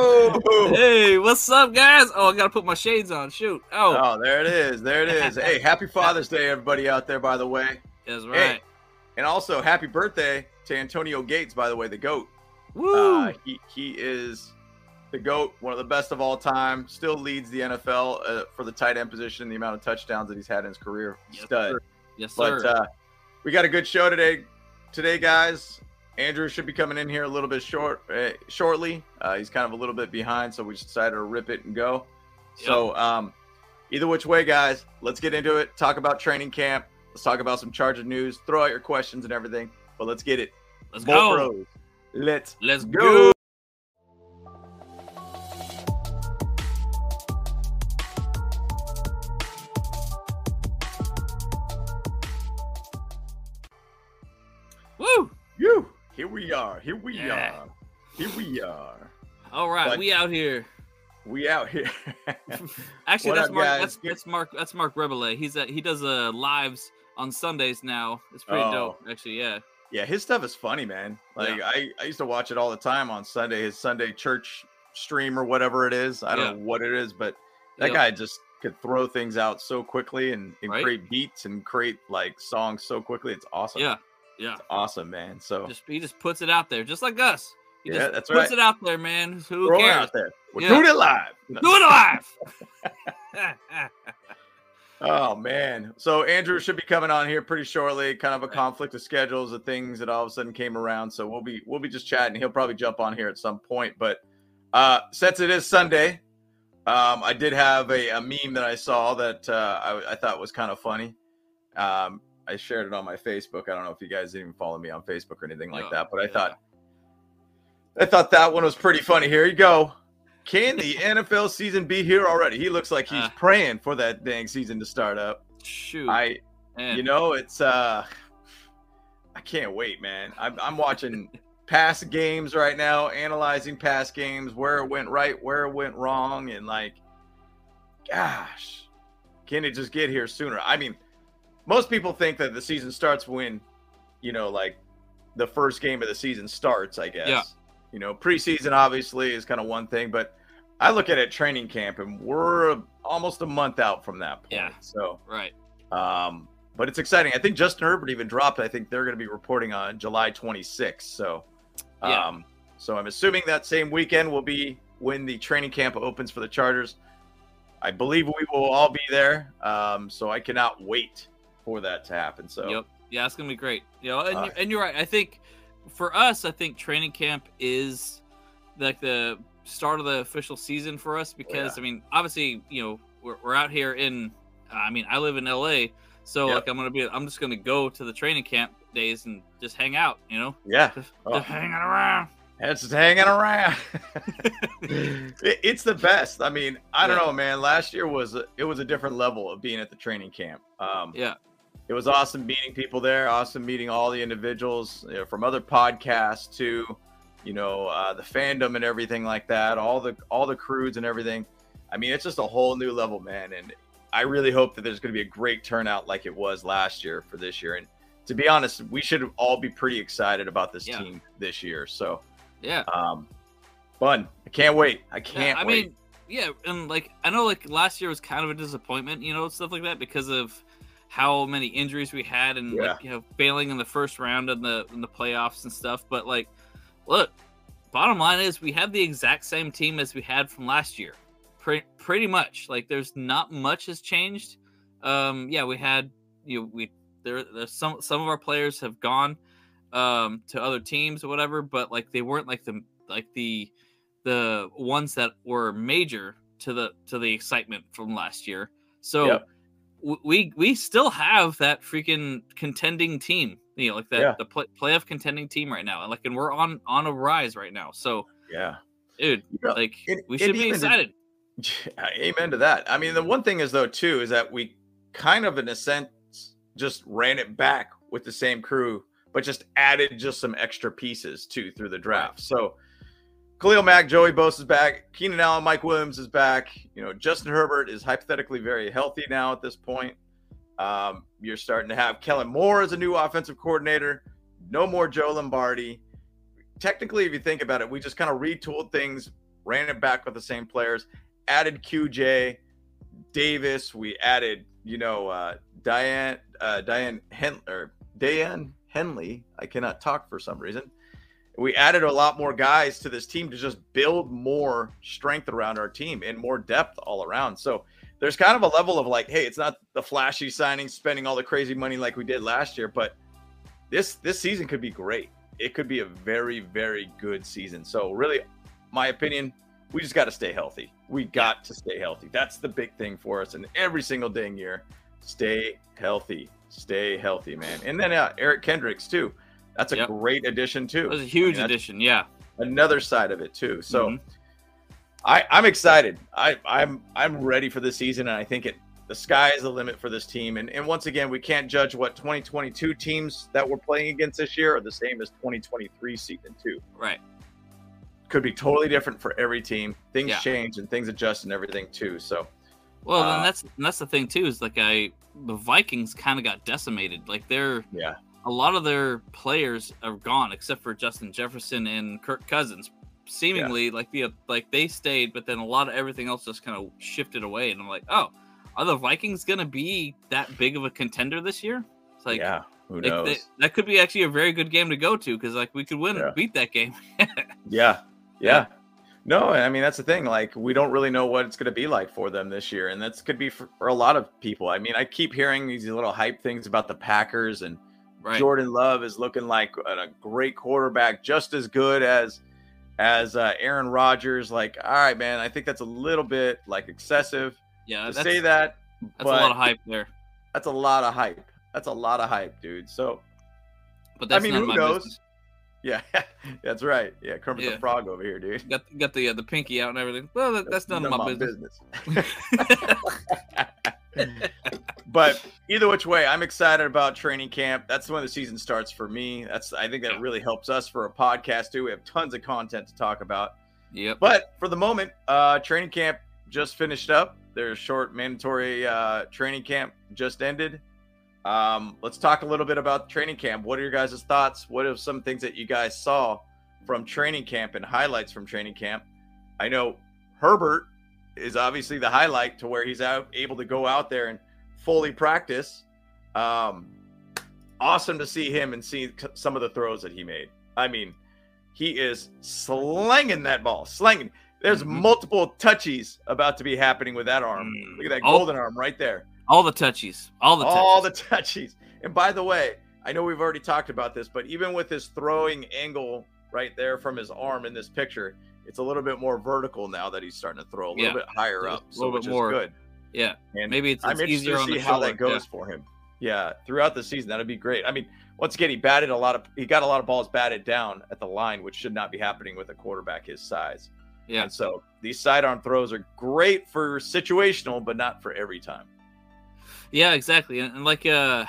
Hey, what's up, guys? Oh, I gotta put my shades on. Shoot. Oh, Oh, there it is. There it is. hey, happy Father's Day, everybody out there, by the way. that's Hey, right. and also happy birthday to Antonio Gates, by the way, the GOAT. Woo! Uh, he, he is the GOAT, one of the best of all time, still leads the NFL uh, for the tight end position, the amount of touchdowns that he's had in his career. Yes, Stud. sir. yes, sir. But uh, we got a good show today. Today, guys, Andrew should be coming in here a little bit short, uh, shortly. Uh, he's kind of a little bit behind, so we just decided to rip it and go. So, um, either which way, guys, let's get into it. Talk about training camp. Let's talk about some Charger news. Throw out your questions and everything. But let's get it. Let's Bolt go. Bros. Let's Let's go. go. Here we are. Here we Yeah. are. Here we are. All right, But- we out here. We out here. Actually, What that's up, Mark. guys? That's, that's Mark. That's Mark Rebele. He's uh, he does uh lives on Sundays now. It's pretty Oh. dope, actually. Yeah. Yeah, his stuff is funny, man. Like Yeah. I, I used to watch it all the time on Sunday, his Sunday church stream or whatever it is. I don't Yeah. know what it is, but that Yep. guy just could throw things out so quickly and, and Right? create beats and create like songs so quickly. It's awesome. Yeah. Yeah. It's awesome, man. So Just he just puts it out there, just like us. He Yeah, just that's puts right. Puts it out there, man. Who throw it cares? out there. We're Yeah. doing it live. No. Do it live. Oh man. So Andrew should be coming on here pretty shortly. Kind of a conflict of schedules of things that all of a sudden came around. So we'll be we'll be just chatting. He'll probably jump on here at some point. But uh since it is Sunday, um, I did have a, a meme that I saw that uh, I, I thought was kind of funny. Um, I shared it on my Facebook. I don't know if you guys even follow me on Facebook or anything like Yeah, that, but I yeah. thought I thought that one was pretty funny. Here you go. Can the NFL season be here already? He looks like he's Ah. praying for that dang season to start up. Shoot. I, man. you know, it's uh, I can't wait, man. I'm, I'm watching past games right now, analyzing past games, where it went right, where it went wrong, and like, gosh, can it just get here sooner? I mean, most people think that the season starts when, you know, like the first game of the season starts. I guess. Yeah. You know, preseason obviously is kind of one thing, but I look at it training camp, and we're almost a month out from that point. Yeah. So. right. Um, but it's exciting. I think Justin Herbert even dropped. I think they're going to be reporting on July 26th. So, Yeah. um, so I'm assuming that same weekend will be when the training camp opens for the Chargers. I believe we will all be there. Um, so I cannot wait for that to happen. So, Yep. Yeah, it's gonna be great. You know, and, Uh, and you're right. I think for us, I think training camp is like the start of the official season for us because I mean, obviously, you know, we're, we're out here in. I mean, I live in LA, so Yep. like I'm gonna be. I'm just gonna go to the training camp days and just hang out. You know, yeah, just, Oh. just hanging around. it's just hanging around. It- it's the best. I mean, I don't Yeah. know, man. Last year was a, it was a different level of being at the training camp. Um, Yeah. It was awesome meeting people there. Awesome meeting all the individuals you know, from other podcasts to, you know, uh, the fandom and everything like that. All the all the crews and everything. I mean, it's just a whole new level, man. And I really hope that there's going to be a great turnout like it was last year for this year. And to be honest, we should all be pretty excited about this Yeah. team this year. So, Yeah. um, fun. I can't wait. I can't I wait. mean, yeah, and like I know, like last year was kind of a disappointment, you know, stuff like that because of how many injuries we had and Yeah. like you know failing in the first round in the in the playoffs and stuff. But like, look, bottom line is we have the exact same team as we had from last year, pretty pretty much. Like, there's not much has changed. Um, yeah, we had you know, we there there's some some of our players have gone um to other teams or whatever, but like they weren't like the like the the ones that were major to the to the excitement from last year. So Yep. We we still have that freaking contending team, you know, like that Yeah. the play, playoff contending team right now, and like and we're on on a rise right now. So yeah. dude, Yeah, like it- we should be excited. Amen to that. I mean, the one thing is though too is that we kind of in a sense just ran it back with the same crew, but just added just some extra pieces too through the draft. So Khalil Mack, Joey Bosa is back. Keenan Allen, Mike Williams is back. You know, Justin Herbert is hypothetically very healthy now at this point. Um, you're starting to have Kellen Moore as a new offensive coordinator. No more Joe Lombardi. Technically, if you think about it, we just kind of retooled things ran it back with the same players, added QJ, Davis. We added, you know, uh, Daiyan, uh, Daiyan Hen or Daiyan Henley. I cannot talk for some reason. We added a lot more guys to this team to just build more strength around our team and more depth all around. So there's kind of a level of like, hey, it's not the flashy signing, spending all the crazy money like we did last year, but this this season could be great. It could be a very very good season. So really, my opinion, we just got to stay healthy. We got to stay healthy. That's the big thing for us. And every single dang year, stay healthy. Stay healthy, man. And then uh, Eric Kendricks too. That's a yep. great addition too. It was a huge I mean, addition. Yeah. Another side of it too. So mm-hmm. I, I'm excited. I, I'm I'm ready for the season, and I think it the sky is the limit for this team. And and once again, we can't judge what 2022 teams that we're playing against this year are the same as 2023 season two. Right. Could be totally different for every team. Things yeah. change and things adjust and everything too. So. Well, uh, and that's and that's the thing too is like I the Vikings kind of got decimated. Like they're yeah a lot of their players are gone except for Justin Jefferson and Kirk Cousins. Seemingly, yeah. like the like they stayed, but then a lot of everything else just kind of shifted away. And I'm like, oh, are the Vikings gonna be that big of a contender this year? It's like, yeah, who knows? They, that could be actually a very good game to go to because like we could win yeah. beat that game. yeah, yeah. No, I mean that's the thing. Like we don't really know what it's going to be like for them this year, and that's could be for, for, a lot of people. I mean, I keep hearing these little hype things about the Packers and right. Jordan Love is looking like a great quarterback, just as good as as uh, Aaron Rodgers. Like, all right, man, I think that's a little bit like excessive. Yeah, to say that. That's a lot of hype there. That's a lot of hype. That's a lot of hype, dude. So, but that's I mean, who knows? Business. Yeah, that's right. Yeah, Kermit yeah. the Frog over here, dude. Got got the uh, the pinky out and everything. Well, that, that's none, none, of my, my business. business. but either which way, I'm excited about training camp. That's when the season starts for me. That's I think that really helps us for a podcast too. We have tons of content to talk about. Yep. But for the moment, uh, training camp just finished up. Their short mandatory uh, training camp just ended. Um, let's talk a little bit about training camp. What are your guys' thoughts? What are some things that you guys saw from training camp and highlights from training camp? I know Herbert is obviously the highlight to where he's out able to go out there and fully practice. Um, awesome to see him and see some of the throws that he made. I mean, he is slanging that ball, slanging. There's mm-hmm. multiple touchies about to be happening with that arm. Mm. Look at that golden arm right there. All the touchies. All the touchies. all the touchies. And by the way, I know we've already talked about this, but even with his throwing angle right there from his arm in this picture, it's a little bit more vertical now that he's starting to throw a little yeah. bit higher up, a little so, bit more good. Yeah, and maybe it's, it's I'm interested to see how shoulder. that goes yeah. for him. Yeah, throughout the season, that'd be great. I mean, once again, he batted a lot of, he got a lot of balls batted down at the line, which should not be happening with a quarterback his size. Yeah. And so these sidearm throws are great for situational, but not for every time. Yeah, exactly. And, and like uh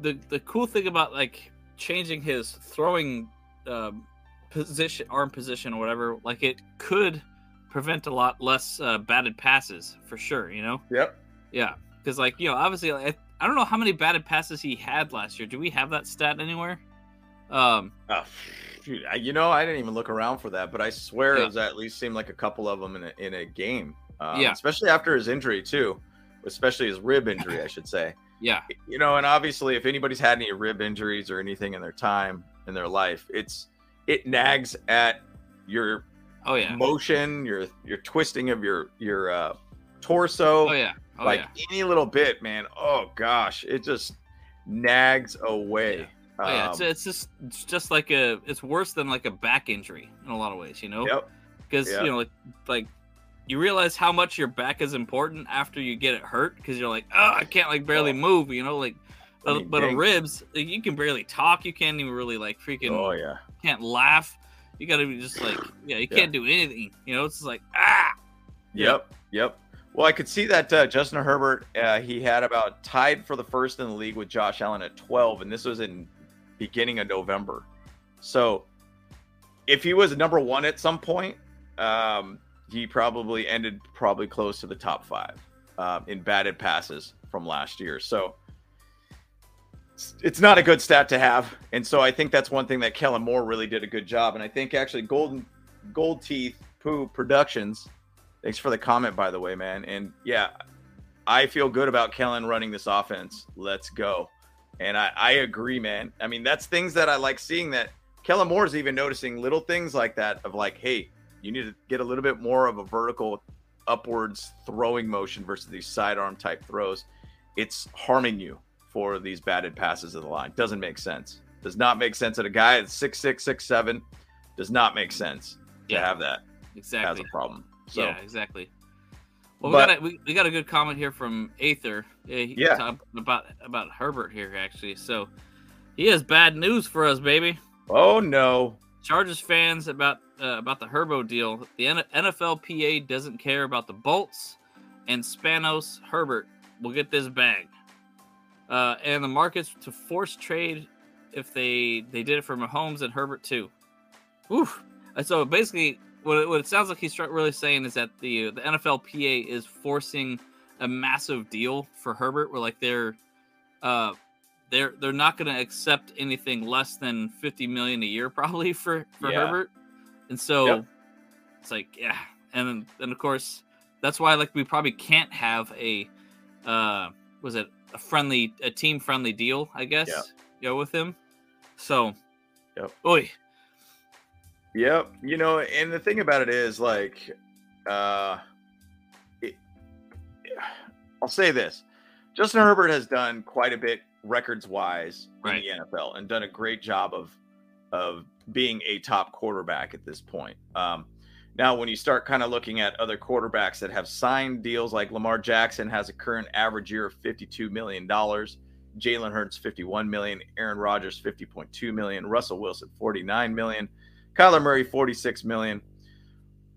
the the cool thing about like changing his throwing um, position, arm position or whatever, like it could prevent a lot less uh, batted passes for sure. You know. Yep. Yeah, because like you know, obviously, like, I don't know how many batted passes he had last year. Do we have that stat anywhere? Um. Uh, you know, I didn't even look around for that, but I swear yeah. it was at least seemed like a couple of them in a, in a game. Um, yeah. Especially after his injury too especially his rib injury, I should say. Yeah. You know, and obviously, if anybody's had any rib injuries or anything in their time in their life, it's it nags at your oh yeah motion, your your twisting of your your uh, torso. Oh yeah. Oh, like yeah. any little bit, man. Oh gosh, it just nags away. Yeah. Oh yeah, it's, um, it's just it's just like a it's worse than like a back injury in a lot of ways, you know. Yep. Because yep. you know, like like you realize how much your back is important after you get it hurt because you're like, oh, I can't like barely oh. move, you know, like. I mean, but a ribs, like, you can barely talk. You can't even really like freaking. Oh yeah. Can't laugh. You got to be just like, yeah, you can't do anything. You know, it's just like ah. Yep. Yep. Well, I could see that uh, Justin Herbert, uh, he had about tied for the first in the league with Josh Allen at 12, and this was in beginning of November. So, if he was number one at some point, um, he probably ended probably close to the top five um, in batted passes from last year. So it's, not a good stat to have, and so I think that's one thing that Kellen Moore really did a good job. And I think actually Golden Gold Teeth Poo Productions. Thanks for the comment, by the way, man. And yeah, I feel good about Kellen running this offense. Let's go. And I, I agree, man. I mean, that's things that I like seeing that Kellen Moore is even noticing little things like that of like, hey, you need to get a little bit more of a vertical upwards throwing motion versus these sidearm type throws. It's harming you for these batted passes of the line. Doesn't make sense. Does not make sense that a guy at six six six seven does not make sense to have that Exactly. as a problem. So yeah, exactly. Well, But- we got a, we, we got a good comment here from Aether. Yeah, Yeah. about about Herbert here actually. So he has bad news for us, baby. oh no. Chargers fans about uh, about the Herbo deal. The NFLPA doesn't care about the Bolts, and Spanos Herbert will get this bag. Uh, and the markets to force trade if they they did it for Mahomes and Herbert too. Oof. And So basically, what it, what it sounds like he's really saying is that the the NFLPA is forcing a massive deal for Herbert, where like they're uh, they're they're not going to accept anything less than 50 million a year probably for for Yeah. Herbert. And so Yep. it's like yeah, and then and of course that's why like we probably can't have a uh was it a friendly a team friendly deal, I guess. Yeah. Know, with him. So Yep. Oi. Yep. You know, and the thing about it is like uh it, I'll say this. Justin Herbert has done quite a bit records wise Right. in the NFL and done a great job of of being a top quarterback at this point. Um now when you start kind of looking at other quarterbacks that have signed deals like Lamar Jackson has a current average year of 52 million dollars, Jalen Hurts 51 million, Aaron Rodgers 50.2 million, Russell Wilson 49 million, Kyler Murray 46 million,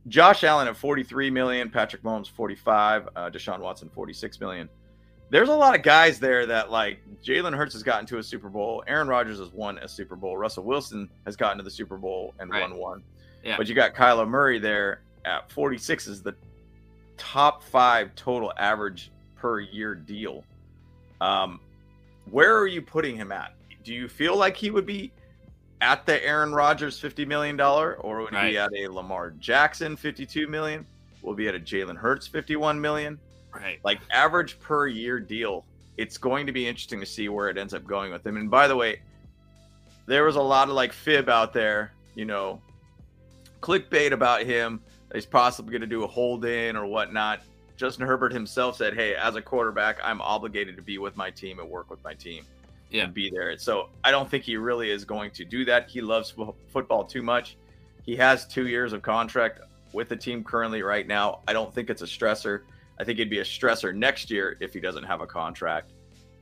Josh Allen at 43 million, Patrick Mahomes 45, uh, Deshaun Watson 46 million. There's a lot of guys there that like Jalen Hurts has gotten to a Super Bowl, Aaron Rodgers has won a Super Bowl, Russell Wilson has gotten to the Super Bowl and Right. won one. Yeah. But you got Kyler Murray there at 46 is the top five total average per year deal. Um, where are you putting him at? Do you feel like he would be at the Aaron Rodgers $50 million or would he be at a Lamar Jackson 52 million? Will be at a Jalen Hurts 51 million? Right. Like average per year deal. It's going to be interesting to see where it ends up going with him. And by the way, there was a lot of like fib out there, you know, clickbait about him. He's possibly going to do a hold in or whatnot. Justin Herbert himself said, Hey, as a quarterback, I'm obligated to be with my team and work with my team Yeah. and be there. So I don't think he really is going to do that. He loves fo- football too much. He has two years of contract with the team currently right now. I don't think it's a stressor. I think it'd be a stressor next year if he doesn't have a contract,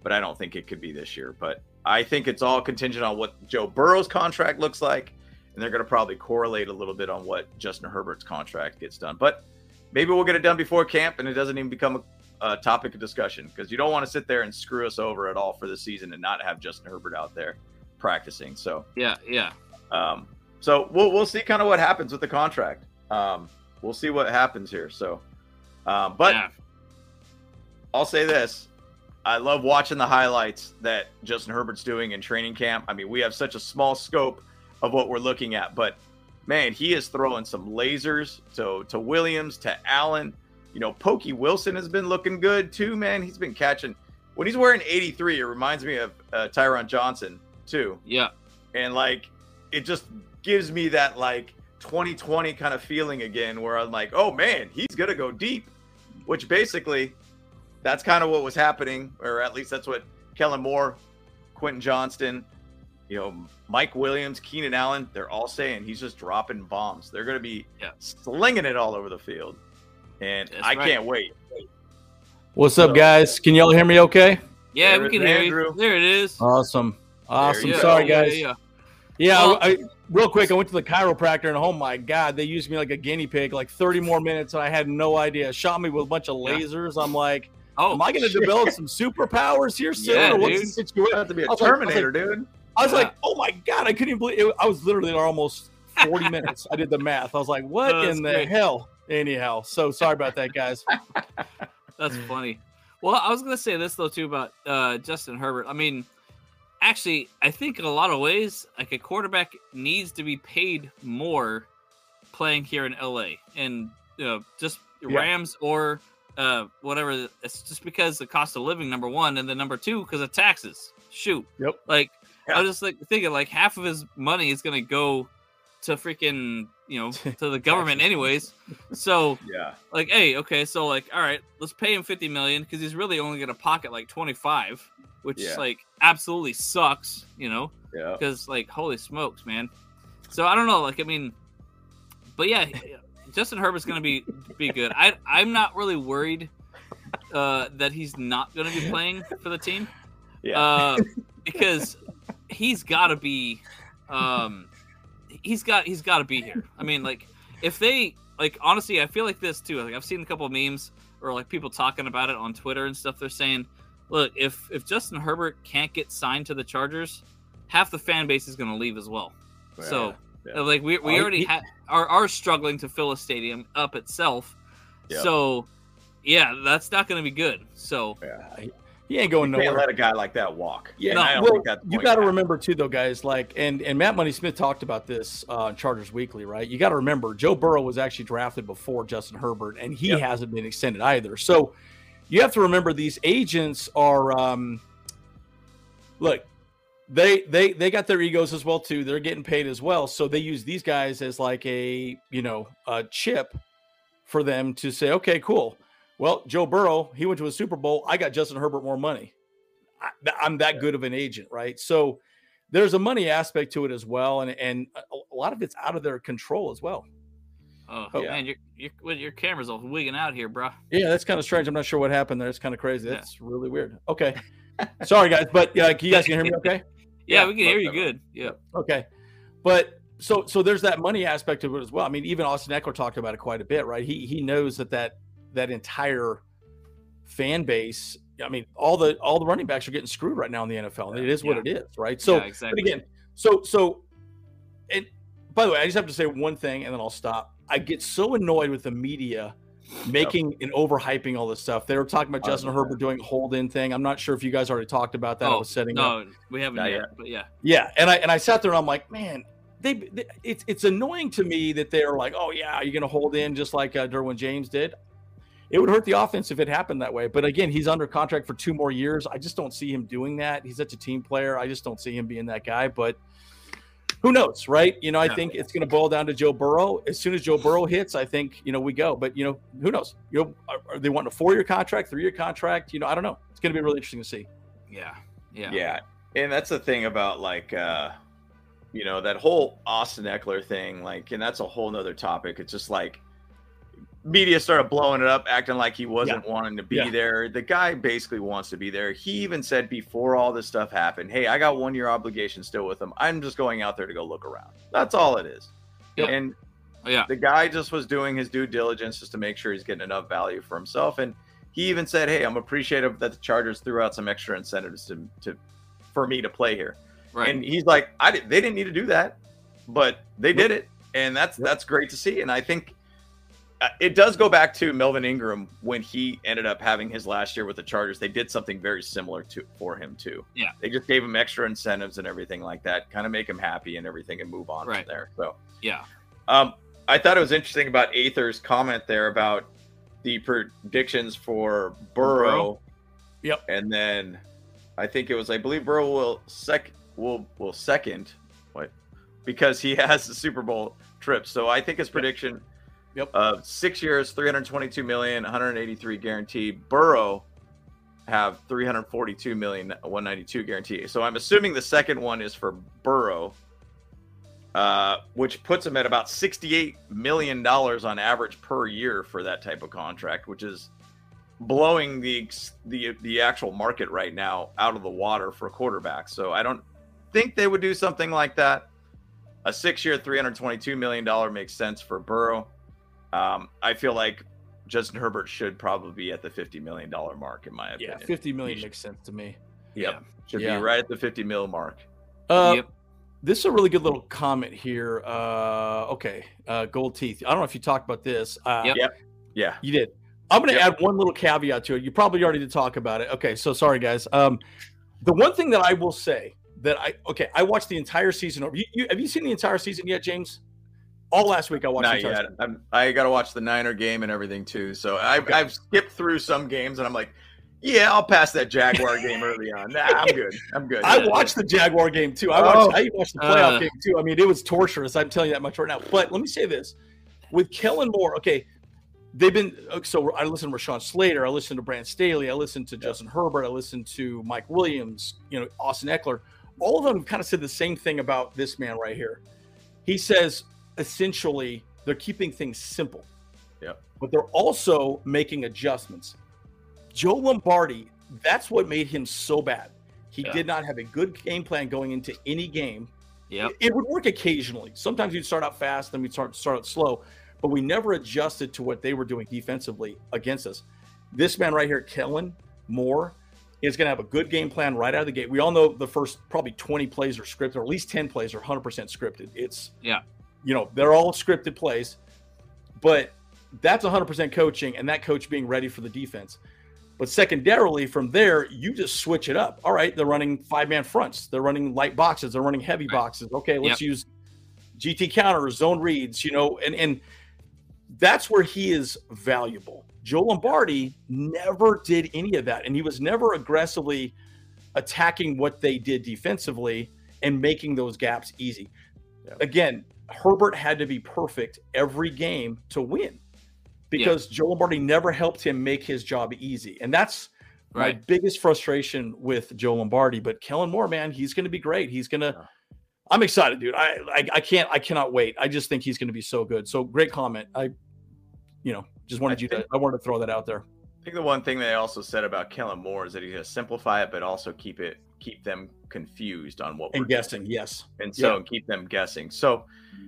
but I don't think it could be this year. But I think it's all contingent on what Joe Burrow's contract looks like, and they're going to probably correlate a little bit on what Justin Herbert's contract gets done. But maybe we'll get it done before camp, and it doesn't even become a, a topic of discussion because you don't want to sit there and screw us over at all for the season and not have Justin Herbert out there practicing. So Yeah. Yeah. um, so we'll we'll see kind of what happens with the contract. Um, we'll see what happens here. So, um, but yeah. I'll say this: I love watching the highlights that Justin Herbert's doing in training camp. I mean, we have such a small scope of what we're looking at, but man, he is throwing some lasers to to Williams, to Allen. You know, Pokey Wilson has been looking good too. Man, he's been catching. When he's wearing 83, it reminds me of uh, Tyron Johnson too Yeah. and like it just gives me that like 2020 kind of feeling again where i'm like oh man he's gonna go deep which basically that's kind of what was happening or at least that's what kellen moore quentin johnston you know mike williams keenan allen they're all saying he's just dropping bombs they're gonna be Yeah. slinging it all over the field and That's i right. can't wait What's up, So- guys? Can y'all hear me okay? Yeah, There we can hear Andrew. you. There it is. Awesome. Awesome. you go. Sorry, Yeah, guys. Yeah. Yeah, Well- I, I- real quick, I went to the chiropractor, and oh my God, they used me like a guinea pig, like 30 more minutes, and I had no idea. Shot me with a bunch of Yeah. lasers. I'm like, Oh, am I going to develop some superpowers here soon? Yeah, or what's dude. the you situation? have to be a I was like- like- terminator dude I was Yeah. like, oh my God, I couldn't even believe it. I was literally there almost 40 minutes. I did the math. I was like, what Oh, that's in the great. hell? Anyhow, so sorry about that, guys. That's funny. Well, I was gonna say this though too about uh, Justin Herbert. I mean, actually, I think in a lot of ways, like a quarterback needs to be paid more playing here in LA and you know just Yeah. Rams or uh whatever. It's just because the cost of living number one, and then number two because of taxes. Shoot. Yep. Like I was just like thinking like half of his money is gonna go to freaking you know to the government anyways. So Yeah. like hey okay so like all right let's pay him 50 million because he's really only gonna pocket like 25 which Yeah. like absolutely sucks you know Yeah. because like holy smokes man so i don't know like i mean but yeah justin herbert's gonna be be good i i'm not really worried uh that he's not gonna be playing for the team Yeah. uh because he's gotta be um he's got he's gotta be here i mean like if they like honestly i feel like this too like i've seen a couple of memes or like people talking about it on twitter and stuff they're saying look if if justin herbert can't get signed to the chargers half the fan base is going to leave as well so Yeah. uh, like we, we already ha- are, are struggling to fill a stadium up itself Yeah. so yeah that's not going to be good so yeah. He ain't going You can't nowhere. let a guy like that walk. Yeah, I well, you got to remember too, though, guys. Like, and and Matt Money Smith talked about this uh, on Chargers Weekly, right? You got to remember, Joe Burrow was actually drafted before Justin Herbert, and he Yep. hasn't been extended either. So you have to remember these agents are, um, look, they they they got their egos as well too. They're getting paid as well, so they use these guys as like a you know a chip for them to say, okay, cool. Well, Joe Burrow, he went to a Super Bowl. I got Justin Herbert more money. I, I'm that good of an agent, right? So there's a money aspect to it as well, and and a, lot of it's out of their control as well. oh, Oh. man your, your your camera's all wigging out here bro Yeah, that's kind of strange. I'm not sure what happened there. It's kind of crazy. Yeah. Really weird. Okay, sorry guys, but uh, yeah, you guys can hear me okay? yeah, Yeah, we can hear you good yeah Okay, but so so there's that money aspect of it as well. I mean, even Austin Ekeler talked about it quite a bit, right? He he knows that that that entire fan base. I mean, all the all the running backs are getting screwed right now in the NFL. and It is what Yeah. it is, right? So yeah, exactly But again, so so, and by the way, I just have to say one thing, and then I'll stop. I get so annoyed with the media making and overhyping all this stuff. They were talking about Justin know. Herbert doing a hold in thing. I'm not sure if you guys already talked about that. I Oh, was setting up. no we haven't Not yet, yet. but yeah Yeah, and I and I sat there and I'm like, man, they, they it's it's annoying to me that they're like, oh yeah, you're gonna hold in just like uh, Derwin James did. It would hurt the offense if it happened that way. But again, he's under contract for two more years. I just don't see him doing that. He's such a team player. I just don't see him being that guy. But who knows, right? You know, I Yeah. think it's going to boil down to Joe Burrow. As soon as Joe Burrow hits, I think you know we go. But you know, who knows? You know, are, are they wanting a four-year contract, three-year contract? You know, I don't know. It's going to be really interesting to see. yeah yeah Yeah. And that's the thing about like uh you know, that whole Austin Ekeler thing, like, and that's a whole nother topic. It's just like media started blowing it up, acting like he wasn't wanting to be Yeah. there. The guy basically wants to be there. He even said before all this stuff happened, Hey, I got one year obligation still with him. I'm just going out there to go look around. That's all it is. Yep. And yeah the guy just was doing his due diligence just to make sure he's getting enough value for himself. And he even said, "Hey, I'm appreciative that the Chargers threw out some extra incentives to, to for me to play here." right And he's like, "I did, they didn't need to do that, but they did it, and that's Yep. that's great to see." And I think it does go back to Melvin Ingram when he ended up having his last year with the Chargers. They did something very similar to for him too. Yeah. they just gave him extra incentives and everything like that, kind of make him happy and everything, and move on Right. from there. So. yeah Um, I thought it was interesting about Aether's comment there about the predictions for Burrow. Burrow? Yep. And then I think it was I believe Burrow will sec will will second what because he has the Super Bowl trip. So I think his prediction Yep. Of six years, 322 million, 183 guaranteed. Burrow have 342 million, 192 guarantee. So I'm assuming the second one is for Burrow uh, which puts him at about $68 million on average per year for that type of contract, which is blowing the the the actual market right now out of the water for quarterbacks. So I don't think they would do something like that. A six-year, $322 million makes sense for Burrow. Um, I feel like Justin Herbert should probably be at the $50 million mark, in my opinion. Yeah, 50 million He should- makes sense to me. Yep. Should Yeah. be right at the 50 mil mark. Uh, Yep. This is a really good little comment here. Uh, okay, uh, gold teeth. I don't know if you talked about this. Uh, Yep. Yeah. You did. I'm going to Yep. add one little caveat to it. You probably already did talk about it. Okay, so sorry guys. Um, the one thing that I will say that I okay, I watched the entire season over. You, you have you seen the entire season yet, James? All last week I watched. Not yet. I'm, I got to watch the Niner game and everything too. So I've, Okay. I've skipped through some games and I'm like, yeah, I'll pass that Jaguar game early on. Nah, I'm good. I'm good. I watched the Jaguar game too. I watched. Oh. I watched the playoff Uh. game too. I mean, it was torturous. I'm telling you that much right now. But let me say this: with Kellen Moore, okay, they've been. uh, So I listened to Rashawn Slater. I listened to Brand Staley. I listened to Justin Herbert. I listened to Mike Williams. You know, Austin Ekeler. All of them kind of said the same thing about this man right here. He says essentially they're keeping things simple. Yep. But they're also making adjustments. Joe Lombardi, that's what made him so bad. He Yeah. did not have a good game plan going into any game. It- It would work occasionally. Sometimes you'd start out fast, then we'd start start out slow, but we never adjusted to what they were doing defensively against us. This man right here, Kellen Moore, is going to have a good game plan right out of the gate. We all know the first probably 20 plays are scripted, or at least 10 plays are 100% scripted. It's Yeah. You know, they're all scripted plays, but that's 100% coaching and that coach being ready for the defense. But secondarily, from there, you just switch it up. All right, they're running five man fronts, they're running light boxes, they're running heavy boxes. Okay, let's use GT counters, zone reads, you know, and and that's where he is valuable. Joe Lombardi never did any of that, and he was never aggressively attacking what they did defensively and making those gaps easy. Yeah. Again, Herbert had to be perfect every game to win because Joe Lombardi never helped him make his job easy. And that's my biggest frustration with Joe Lombardi. But Kellen Moore, man, he's going to be great. He's going to. Yeah. I'm excited, dude. I, I I can't I cannot wait. I just think he's going to be so good. So great comment. I, you know, just wanted I you to. I wanted to throw that out there. I think the one thing they also said about Kellen Moore is that he's going to simplify it, but also keep it keep them confused on what And we're doing. guessing, yes. and so keep them guessing. So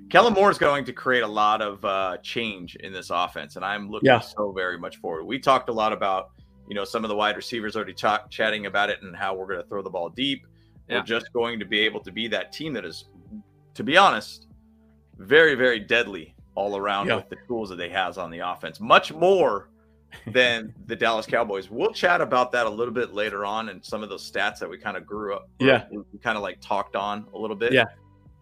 Kellen Moore is going to create a lot of uh, change in this offense, and I'm looking Yeah. so very much forward. We talked a lot about you know some of the wide receivers already talk, chatting about it and how we're going to throw the ball deep. Yeah. We're just going to be able to be that team that is, to be honest, very very deadly all around Yeah. with the tools that they has on the offense. Much more than the Dallas Cowboys. We'll chat about that a little bit later on and some of those stats that we kind of grew up. Yeah. We, we kind of like talked on a little bit. Yeah.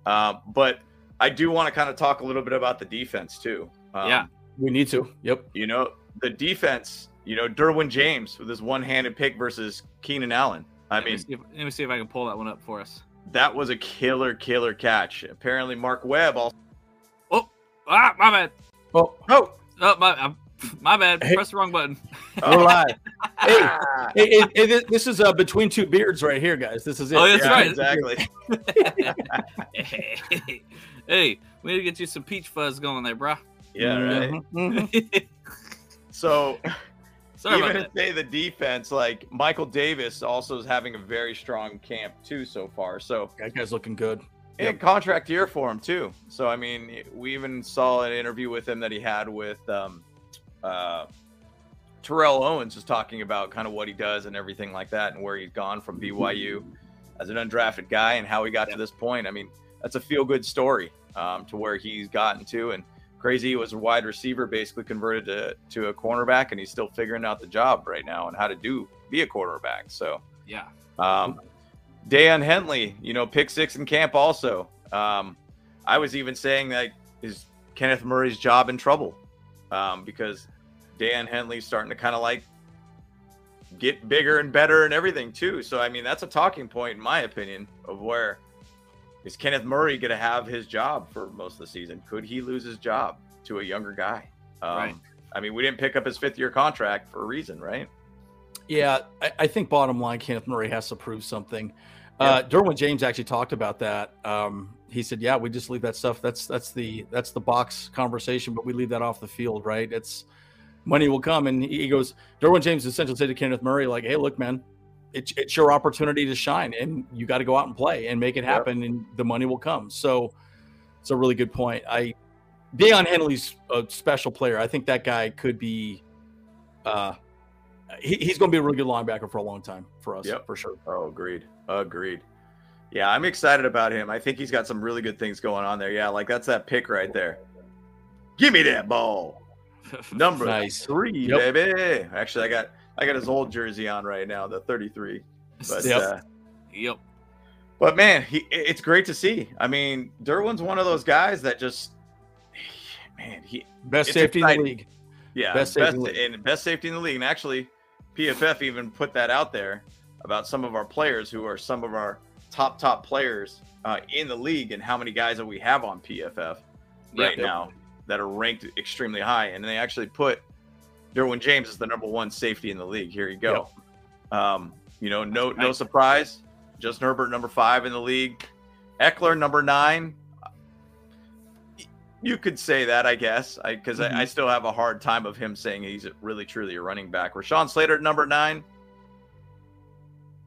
Um, but I do want to kind of talk a little bit about the defense too. Um, Yeah. We need to. Yep. You know, the defense, you know, Derwin James with his one handed pick versus Keenan Allen. I let, mean, see if, let me see if I can pull that one up for us. that was a killer, killer catch. Apparently, Mark Webb also. Ah, my bad. Oh, Oh, Oh, my, I'm, my bad. Hey. Press the wrong button. we're live. Hey, hey, hey, hey, this- this is uh, between two beards right here, guys. This is it. Oh, that's yeah, right. exactly. hey, we need to get you some peach fuzz going there, bro. Yeah, right. Mhm, mhm. So Sorry even about if they the defense, like Michael Davis, also is having a very strong camp too so far. So That guy's looking good. and contract year for him too. So I mean, we even saw an interview with him that he had with um, uh, Terrell Owens, just talking about kind of what he does and everything like that, and where he's gone from BYU as an undrafted guy and how he got to this point. I mean, that's a feel good story um, to where he's gotten to and. Crazy he was a wide receiver, basically converted to, to a cornerback, and he's still figuring out the job right now and how to do be a quarterback. So. Yeah. um, Daiyan Henley, you know, pick six in camp also. Um, I was even saying that is Kenneth Murray's job in trouble um, because Daiyan Henley's starting to kind of like get bigger and better and everything too. So I mean, that's a talking point in my opinion of where is Kenneth Murray going to have his job for most of the season? Could he lose his job to a younger guy? Um, Right. I mean, we didn't pick up his fifth year contract for a reason, right? Yeah, I, I think bottom line, Kenneth Murray has to prove something. Uh, Derwin James actually talked about that. Um, he said, "Yeah, we just leave that stuff. That's that's the that's the box conversation, but we leave that off the field, right? It's money will come." And he goes, Derwin James essentially said to Kenneth Murray, "Like, hey, look, man, it's it's your opportunity to shine, and you got to go out and play and make it Yep. happen, and the money will come." So, it's a really good point. I Daiyan Henley's a special player. I think that guy could be. Uh, he, he's going to be a really good linebacker for a long time for us, Yep. for sure. Oh, agreed. Agreed. Yeah, I'm excited about him. I think he's got some really good things going on there. Yeah, like that's that pick right there. Give me that ball. Number Nice. three, Yep. baby. Actually, I got I got his old jersey on right now, the 33. But Yep. uh, Yep. but man, he it's great to see. I mean, Derwin's one of those guys that just man, he Best safety exciting. in the league. yeah Best best, safety in the league. and best safety in the league. And actually, PFF even put that out there about some of our players who are some of our top top players uh, in the league and how many guys that we have on PFF right Yep. now that are ranked extremely high. And they actually put Derwin James as the number one safety in the league. Here you go. Um, you know, no no surprise. Justin Herbert number five in the league. Ekeler number nine. You could say that, I guess, because I, Mm-hmm. I, still have a hard time of him saying he's really truly a running back. Rashawn Slater at number nine.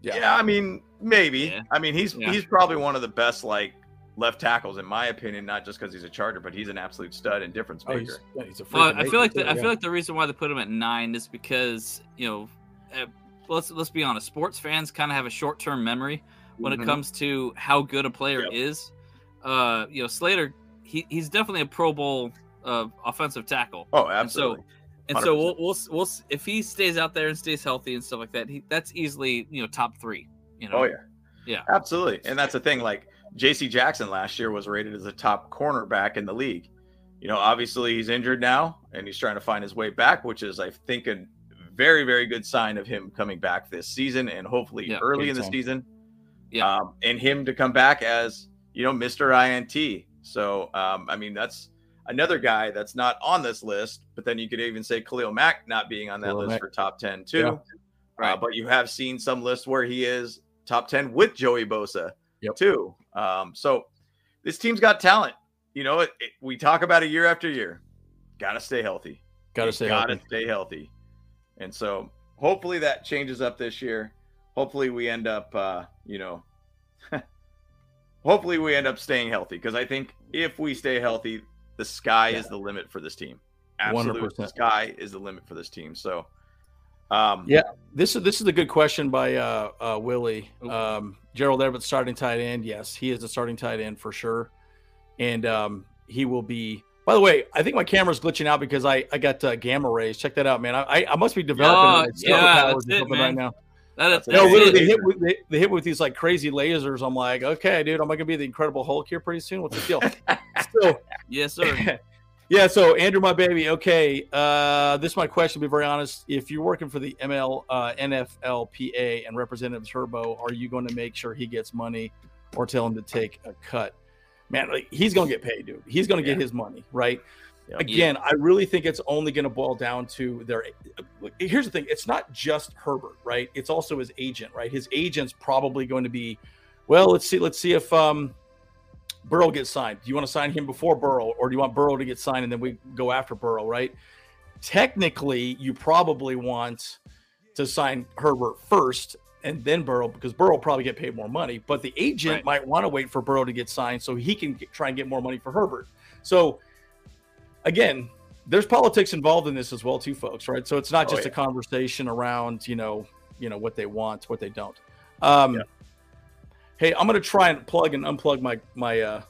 Yeah. Yeah, I mean, maybe. Yeah. I mean, he's Yeah. he's probably one of the best like left tackles in my opinion, not just because he's a Charger, but he's an absolute stud and difference Oh, maker. he's, yeah, he's a Well, freaking I feel like maker, the, I feel like the reason why they put him at nine is because you know, uh, let's let's be honest, sports fans kind of have a short term memory when Mhm. it comes to how good a player Yep. is. Uh, you know, Slater, he, he's definitely a Pro Bowl uh, offensive tackle. Oh, absolutely. And so- absolutely. And so we'll, we'll we'll if he stays out there and stays healthy and stuff like that, he, that's easily you know top three. You know, Oh yeah. Yeah. Absolutely. And that's the thing. Like JC Jackson last year was rated as a top cornerback in the league. You know, obviously he's injured now and he's trying to find his way back, which is I think a very, very good sign of him coming back this season and hopefully Yeah, early in the time. season. Yeah. Um, and him to come back as, you know, Mr. INT. So um, I mean that's another guy that's not on this list, but then you could even say Khalil Mack not being on that Khalil list Mack. for top 10 too. Yeah. Uh, Right. but you have seen some lists where he is top 10 with Joey Bosa Yep. too. Um, so this team's got talent. You know, it, it- we talk about it year after year. Got to stay healthy. Gotta stay gotta healthy. stay healthy. And so hopefully that changes up this year. Hopefully we end up, uh, you know, hopefully we end up staying healthy because I think if we stay healthy, the sky is the limit for this team. Absolute 100%. sky is the limit for this team. So, um, Yeah. This is this is a good question by uh, uh, Willie. Um, Gerald Everett starting tight end. Yes, he is a starting tight end for sure, and um, he will be. By the way, I think my camera's glitching out because I I got uh, gamma rays. Check that out, man. I I, I must be developing Oh, yeah, that's it, man. right now. That is, No, that's literally, they hit with they, they hit with these like crazy lasers. I'm like, okay, dude, am I gonna be the Incredible Hulk here pretty soon? What's the deal? so Yes, sir. yeah, so Andrew, my baby. Okay, uh, this is my question. To be very honest, if you're working for the ML, uh, NFLPA and Representative Turbo, are you going to make sure he gets money, or tell him to take a cut? Man, like, he's going to get paid, dude. He's going to get his money, right? Yeah. Again, I really think it's only going to boil down to their. Here's the thing: it's not just Herbert, right? It's also his agent, right? His agent's probably going to be, well, let's see, let's see if um, Burrow gets signed. Do you want to sign him before Burrow, or do you want Burrow to get signed and then we go after Burrow, right? Technically, you probably want to sign Herbert first and then Burrow because Burrow will probably get paid more money. But the agent Right. might want to wait for Burrow to get signed so he can get, try and get more money for Herbert. So, again, there's politics involved in this as well, too, folks. Right? So it's not Oh, just yeah. a conversation around you know, you know what they want, what they don't. Um, Yeah. Hey, I'm gonna try and plug and unplug my my uh,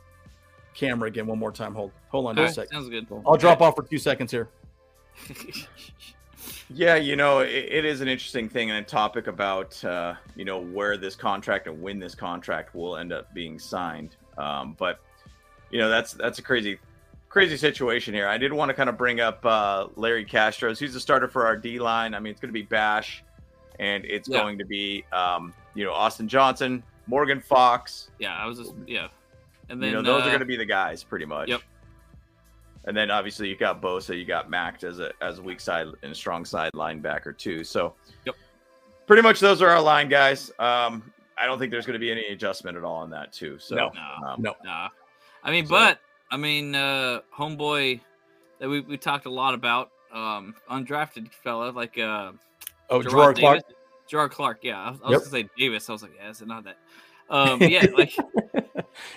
camera again one more time. Hold hold on Okay, just a second. sounds good. I'll drop off for two seconds here. Yeah, you know, it, it is an interesting thing and a topic about uh, you know where this contract and when this contract will end up being signed. Um, but you know, that's that's a crazy, crazy situation here. I did want to kind of bring up uh, Larry Castros. He's the starter for our D line. I mean, it's going to be Bash, and it's Yeah. going to be um, you know Austin Johnson, Morgan Fox. yeah, I was just yeah, and then you know, those uh, are going to be the guys pretty much. Yep. And then obviously you got Bosa, you got Mack as a as a weak side and strong side linebacker too. So Yep. pretty much those are our line guys. Um, I don't think there's going to be any adjustment at all on that too. So No. No. um, No. Nah. I mean, So- but I mean, uh, homeboy that we, we talked a lot about, um, undrafted fella like uh, Oh, Gerard Clark. Davis. Gerard Clark. Yeah, I was, I was Yep. gonna say Davis. I was like, yeah, it's not that. Um, yeah, like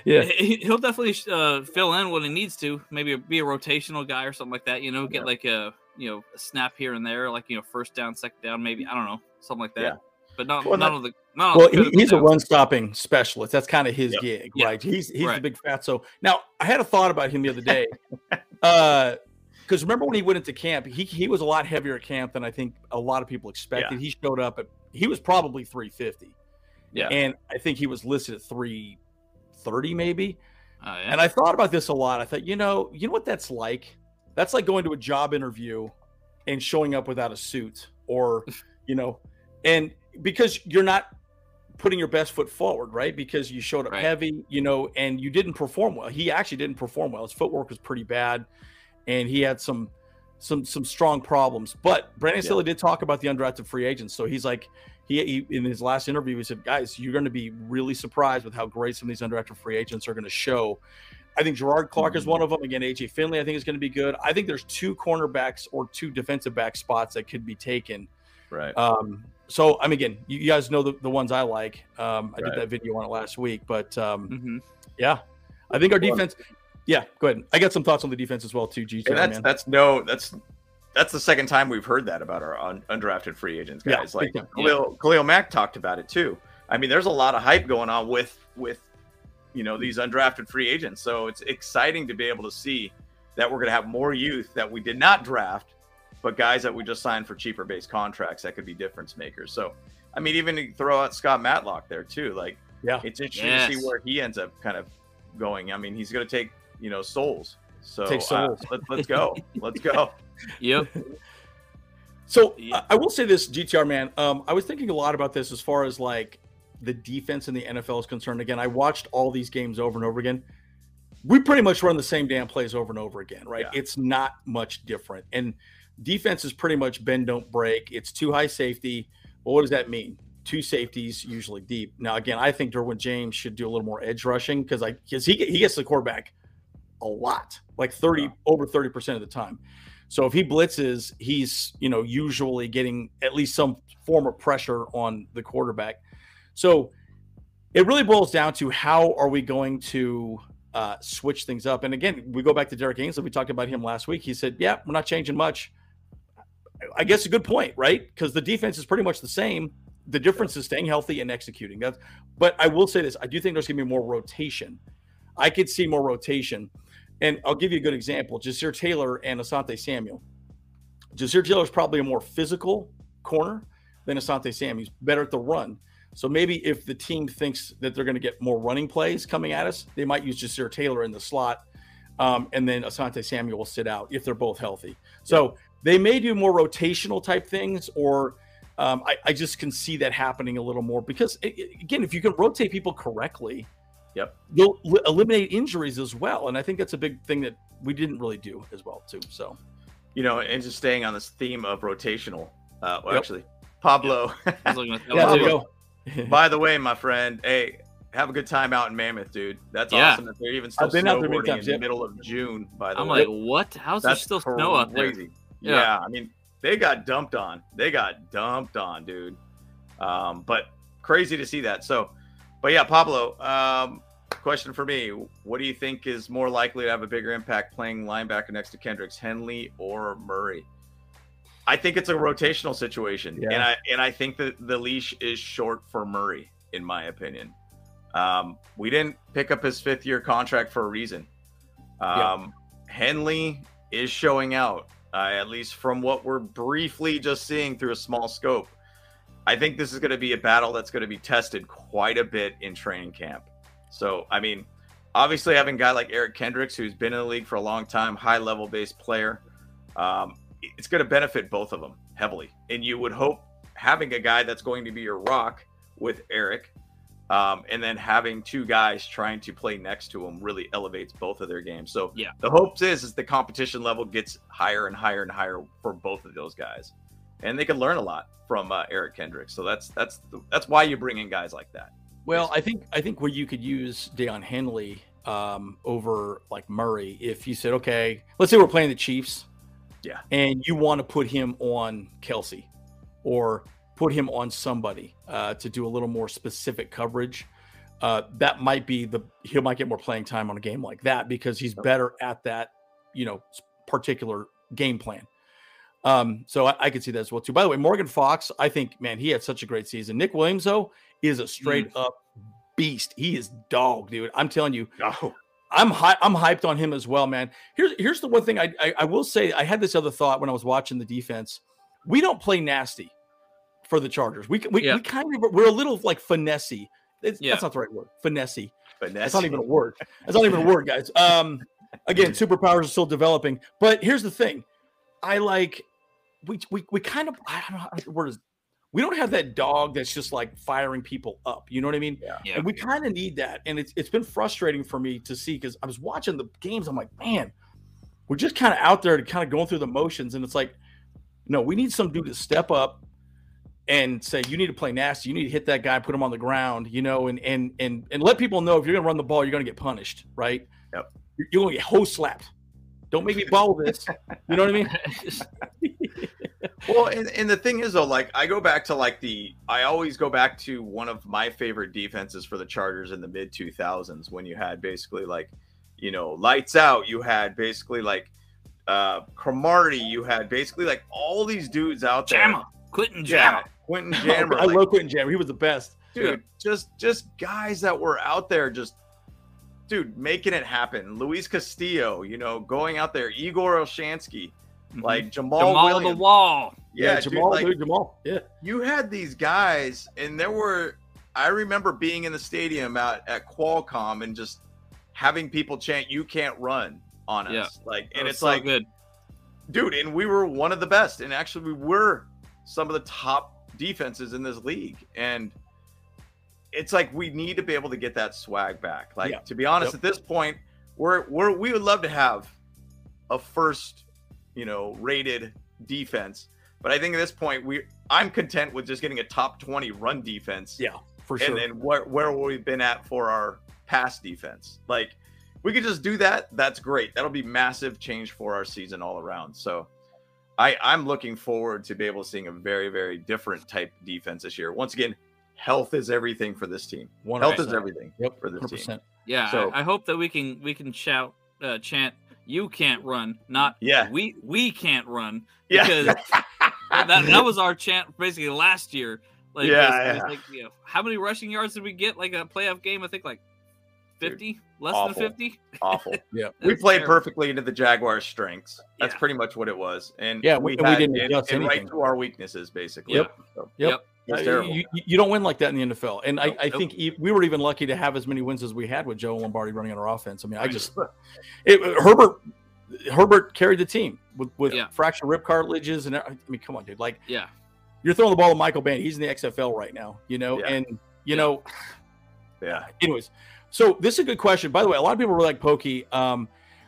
Yeah, he- he'll definitely uh, fill in when he needs to. Maybe be a rotational guy or something like that. You know, get Yeah. like a you know a snap here and there, like you know first down, second down, maybe I don't know something like that. Yeah. But not Well, none that- of the not well, the he, he's a run stopping specialist. That's kind of his Yep. gig, Yeah. right? He's he's the Right. big fat. So now I had a thought about him the other day, uh, because remember when he went into camp, he he was a lot heavier at camp than I think a lot of people expected. He showed up at he was probably 350, Yeah. and I think he was listed at 330 maybe. Oh, yeah. And I thought about this a lot. I thought, you know, you know what that's like. That's like going to a job interview and showing up without a suit or, you know, and because you're not putting your best foot forward, right? Because you showed up Right. heavy, you know, and you didn't perform well. He actually didn't perform well. His footwork was pretty bad, and he had some some some strong problems. But Brandon Yeah. Staley did talk about the undrafted free agents. So he's like, he, he in his last interview, he said, guys, you're going to be really surprised with how great some of these undrafted free agents are going to show. I think Gerard Clark is Mhm. one of them. Again, AJ Finley, I think is going to be good. I think there's two cornerbacks or two defensive back spots that could be taken. Right. Um, so I'm again, you, you guys know the, the ones I like. Um, I Right. did that video on it last week, but um, hmm yeah, I think our defense. Yeah, go ahead. I got some thoughts on the defense as well too. GTR, And that's man. that's no that's that's the second time we've heard that about our un- undrafted free agents Yeah, guys. big like time. Khalil, Khalil Mack talked about it too. I mean, there's a lot of hype going on with with you know these undrafted free agents. So it's exciting to be able to see that we're going to have more youth that we did not draft, but guys that we just signed for cheaper base contracts that could be difference makers. So I mean, even to throw out Scott Matlock there too. Like, Yeah. it's interesting to see where he ends up kind of going. I mean, he's going to take you know souls. So Take uh, souls. let, let's go. Let's go. Yep. So Yeah. I- I will say this, GTR man. Um, I was thinking a lot about this as far as like the defense in the NFL is concerned. Again, I watched all these games over and over again. We pretty much run the same damn plays over and over again, right? Yeah. It's not much different. And defense is pretty much bend don't break. It's too high safety. Well, what does that mean? Two safeties usually deep. Now, again, I think Derwin James should do a little more edge rushing because I because he he gets the quarterback a lot, like thirty Yeah. over thirty percent of the time. So if he blitzes, he's you know usually getting at least some form of pressure on the quarterback. So it really boils down to how are we going to uh, switch things up? And again, we go back to Derrick Ansley. We talked about him last week. He said, "Yeah, we're not changing much." I guess a good point, right? Because the defense is pretty much the same. The difference is staying healthy and executing. That's. But I will say this: I do think there's going to be more rotation. I could see more rotation, and I'll give you a good example: Ja'Sir Taylor and Asante Samuel. Ja'Sir Taylor is probably a more physical corner than Asante Samuel. He's better at the run. So maybe if the team thinks that they're going to get more running plays coming at us, they might use Ja'Sir Taylor in the slot, um, and then Asante Samuel will sit out if they're both healthy. So they may do more rotational type things, or um, I, I just can see that happening a little more because again, if you can rotate people correctly, Yep. you'll li- eliminate injuries as well. And I think that's a big thing that we didn't really do as well too. So You know, and just staying on this theme of rotational. Uh, well, Yep. actually, Pablo. I was looking at that yeah, one there you go. By the way, my friend, hey, have a good time out in Mammoth, dude. That's Yeah. awesome that they're even still I've been out there many snowboarding times, in yep. the middle of June. By the way, I'm like, what? How's there that's still snow out there? crazy. Yeah. Yeah. I mean, they got dumped on. They got dumped on, dude. Um, but crazy to see that. So, but yeah, Pablo. Um, question for me: What do you think is more likely to have a bigger impact, playing linebacker next to Kendricks, Henley or Murray? I think it's a rotational situation, Yeah. and I and I think that the leash is short for Murray, in my opinion. Um, we didn't pick up his fifth year contract for a reason. Yeah. Um, Henley is showing out, uh, at least from what we're briefly just seeing through a small scope. I think this is going to be a battle that's going to be tested quite a bit in training camp. So, I mean, obviously having a guy like Eric Kendricks, who's been in the league for a long time, high level based player, um, it's going to benefit both of them heavily. And you would hope having a guy that's going to be your rock with Eric, um, and then having two guys trying to play next to him really elevates both of their games. So Yeah. the hopes is is the competition level gets higher and higher and higher for both of those guys, and they can learn a lot from uh, Eric Kendricks. So that's that's that's why you bring in guys like that. Well, I think I think where you could use Daiyan Henley um, over like Murray, if you said, okay, let's say we're playing the Chiefs, Yeah. and you want to put him on Kelce, or put him on somebody uh, to do a little more specific coverage. Uh, that might be the he might get more playing time on a game like that because he's better at that, you know, particular game plan. Um, so I, I could see that as well too. By the way, Morgan Fox, I think, man, he had such a great season. Nick Williams, though, is a straight up beast. He is dog, dude. I'm telling you, Oh, I'm hy- I'm hyped on him as well, man. Here's here's the one thing I, I I will say. I had this other thought when I was watching the defense. We don't play nasty for the Chargers. We we, Yeah. we kind of we're a little like finessey. Yeah. That's not the right word. Finessey. but That's not even a word. That's not even a word, guys. Um, again, superpowers are still developing. But here's the thing: I like we we we kind of I don't know how the word is. We don't have that dog that's just like firing people up. You know what I mean? Yeah. Yeah. And we kind of need that. And it's it's been frustrating for me to see because I was watching the games. I'm like, man, we're just kind of out there to kind of going through the motions. And it's like, no, we need some dude to step up and say, you need to play nasty. You need to hit that guy, put him on the ground, you know, and and and and let people know if you're gonna run the ball, you're gonna get punished, right? Yep. You're, you're gonna get hose slapped. Don't make me ball this. You know what I mean? Well, and, and the thing is though, like I go back to like the I always go back to one of my favorite defenses for the Chargers in the mid 2000s when you had basically like, you know, lights out. You had basically like uh Cromartie. You had basically like all these dudes out there. Jammer. Quentin Yeah, Jammer. Quentin Jammer. I like, love Quentin Jammer. He was the best. dude just just guys that were out there just dude making it happen luis castillo you know going out there igor Olshansky, Mhm. like jamal, Jamal the Wall. yeah, Jamal, dude, like, dude, Jamal. Yeah. you had these guys and there were i remember being in the stadium out at qualcomm and just having people chant you can't run on us Yeah. like and it's so like good. dude and we were one of the best and actually we were some of the top defenses in this league and it's like we need to be able to get that swag back like Yeah. to be honest Yep. at this point we're we're we would love to have a first you know rated defense but i think at this point we i'm content with just getting a top 20 run defense Yeah, for sure. and then where, where we've been at for our pass defense. Like we could just do that. That's great. That'll be massive change for our season all around. So I, I'm looking forward to be able to seeing a very, very different type defense this year. Once again, health is everything for this team. Health is everything Yep, for this team. 100%. Yeah, So- I, I hope that we can we can shout uh, chant you can't run, not Yeah. we we can't run Yeah. because that, that was our chant basically last year. Like, Yeah, it was- it was yeah. like, you know, how many rushing yards did we get? Like a playoff game, I think like fifty, less awful. than fifty. Awful. Yeah. we played terrible. perfectly into the Jaguars' strengths. That's Yeah. pretty much what it was. And Yeah, we- and we didn't and- adjust and right anything. to our weaknesses, basically. Yep. So, Yep. Yep. Uh. You, you- don't win like that in the NFL. And I, Nope. I Nope. think e- we were even lucky to have as many wins as we had with Joe Lombardi running on our offense. I mean, I just it, Herbert Herbert carried the team with, with Yeah. fractured rib cartilages and I mean, come on, dude. Like Yeah, you're throwing the ball to Michael Bain. He's in the XFL right now, you know, Yeah. and you Yeah. know, yeah. anyways. So this is a good question. By the way, a lot of people were like Pokey. Um,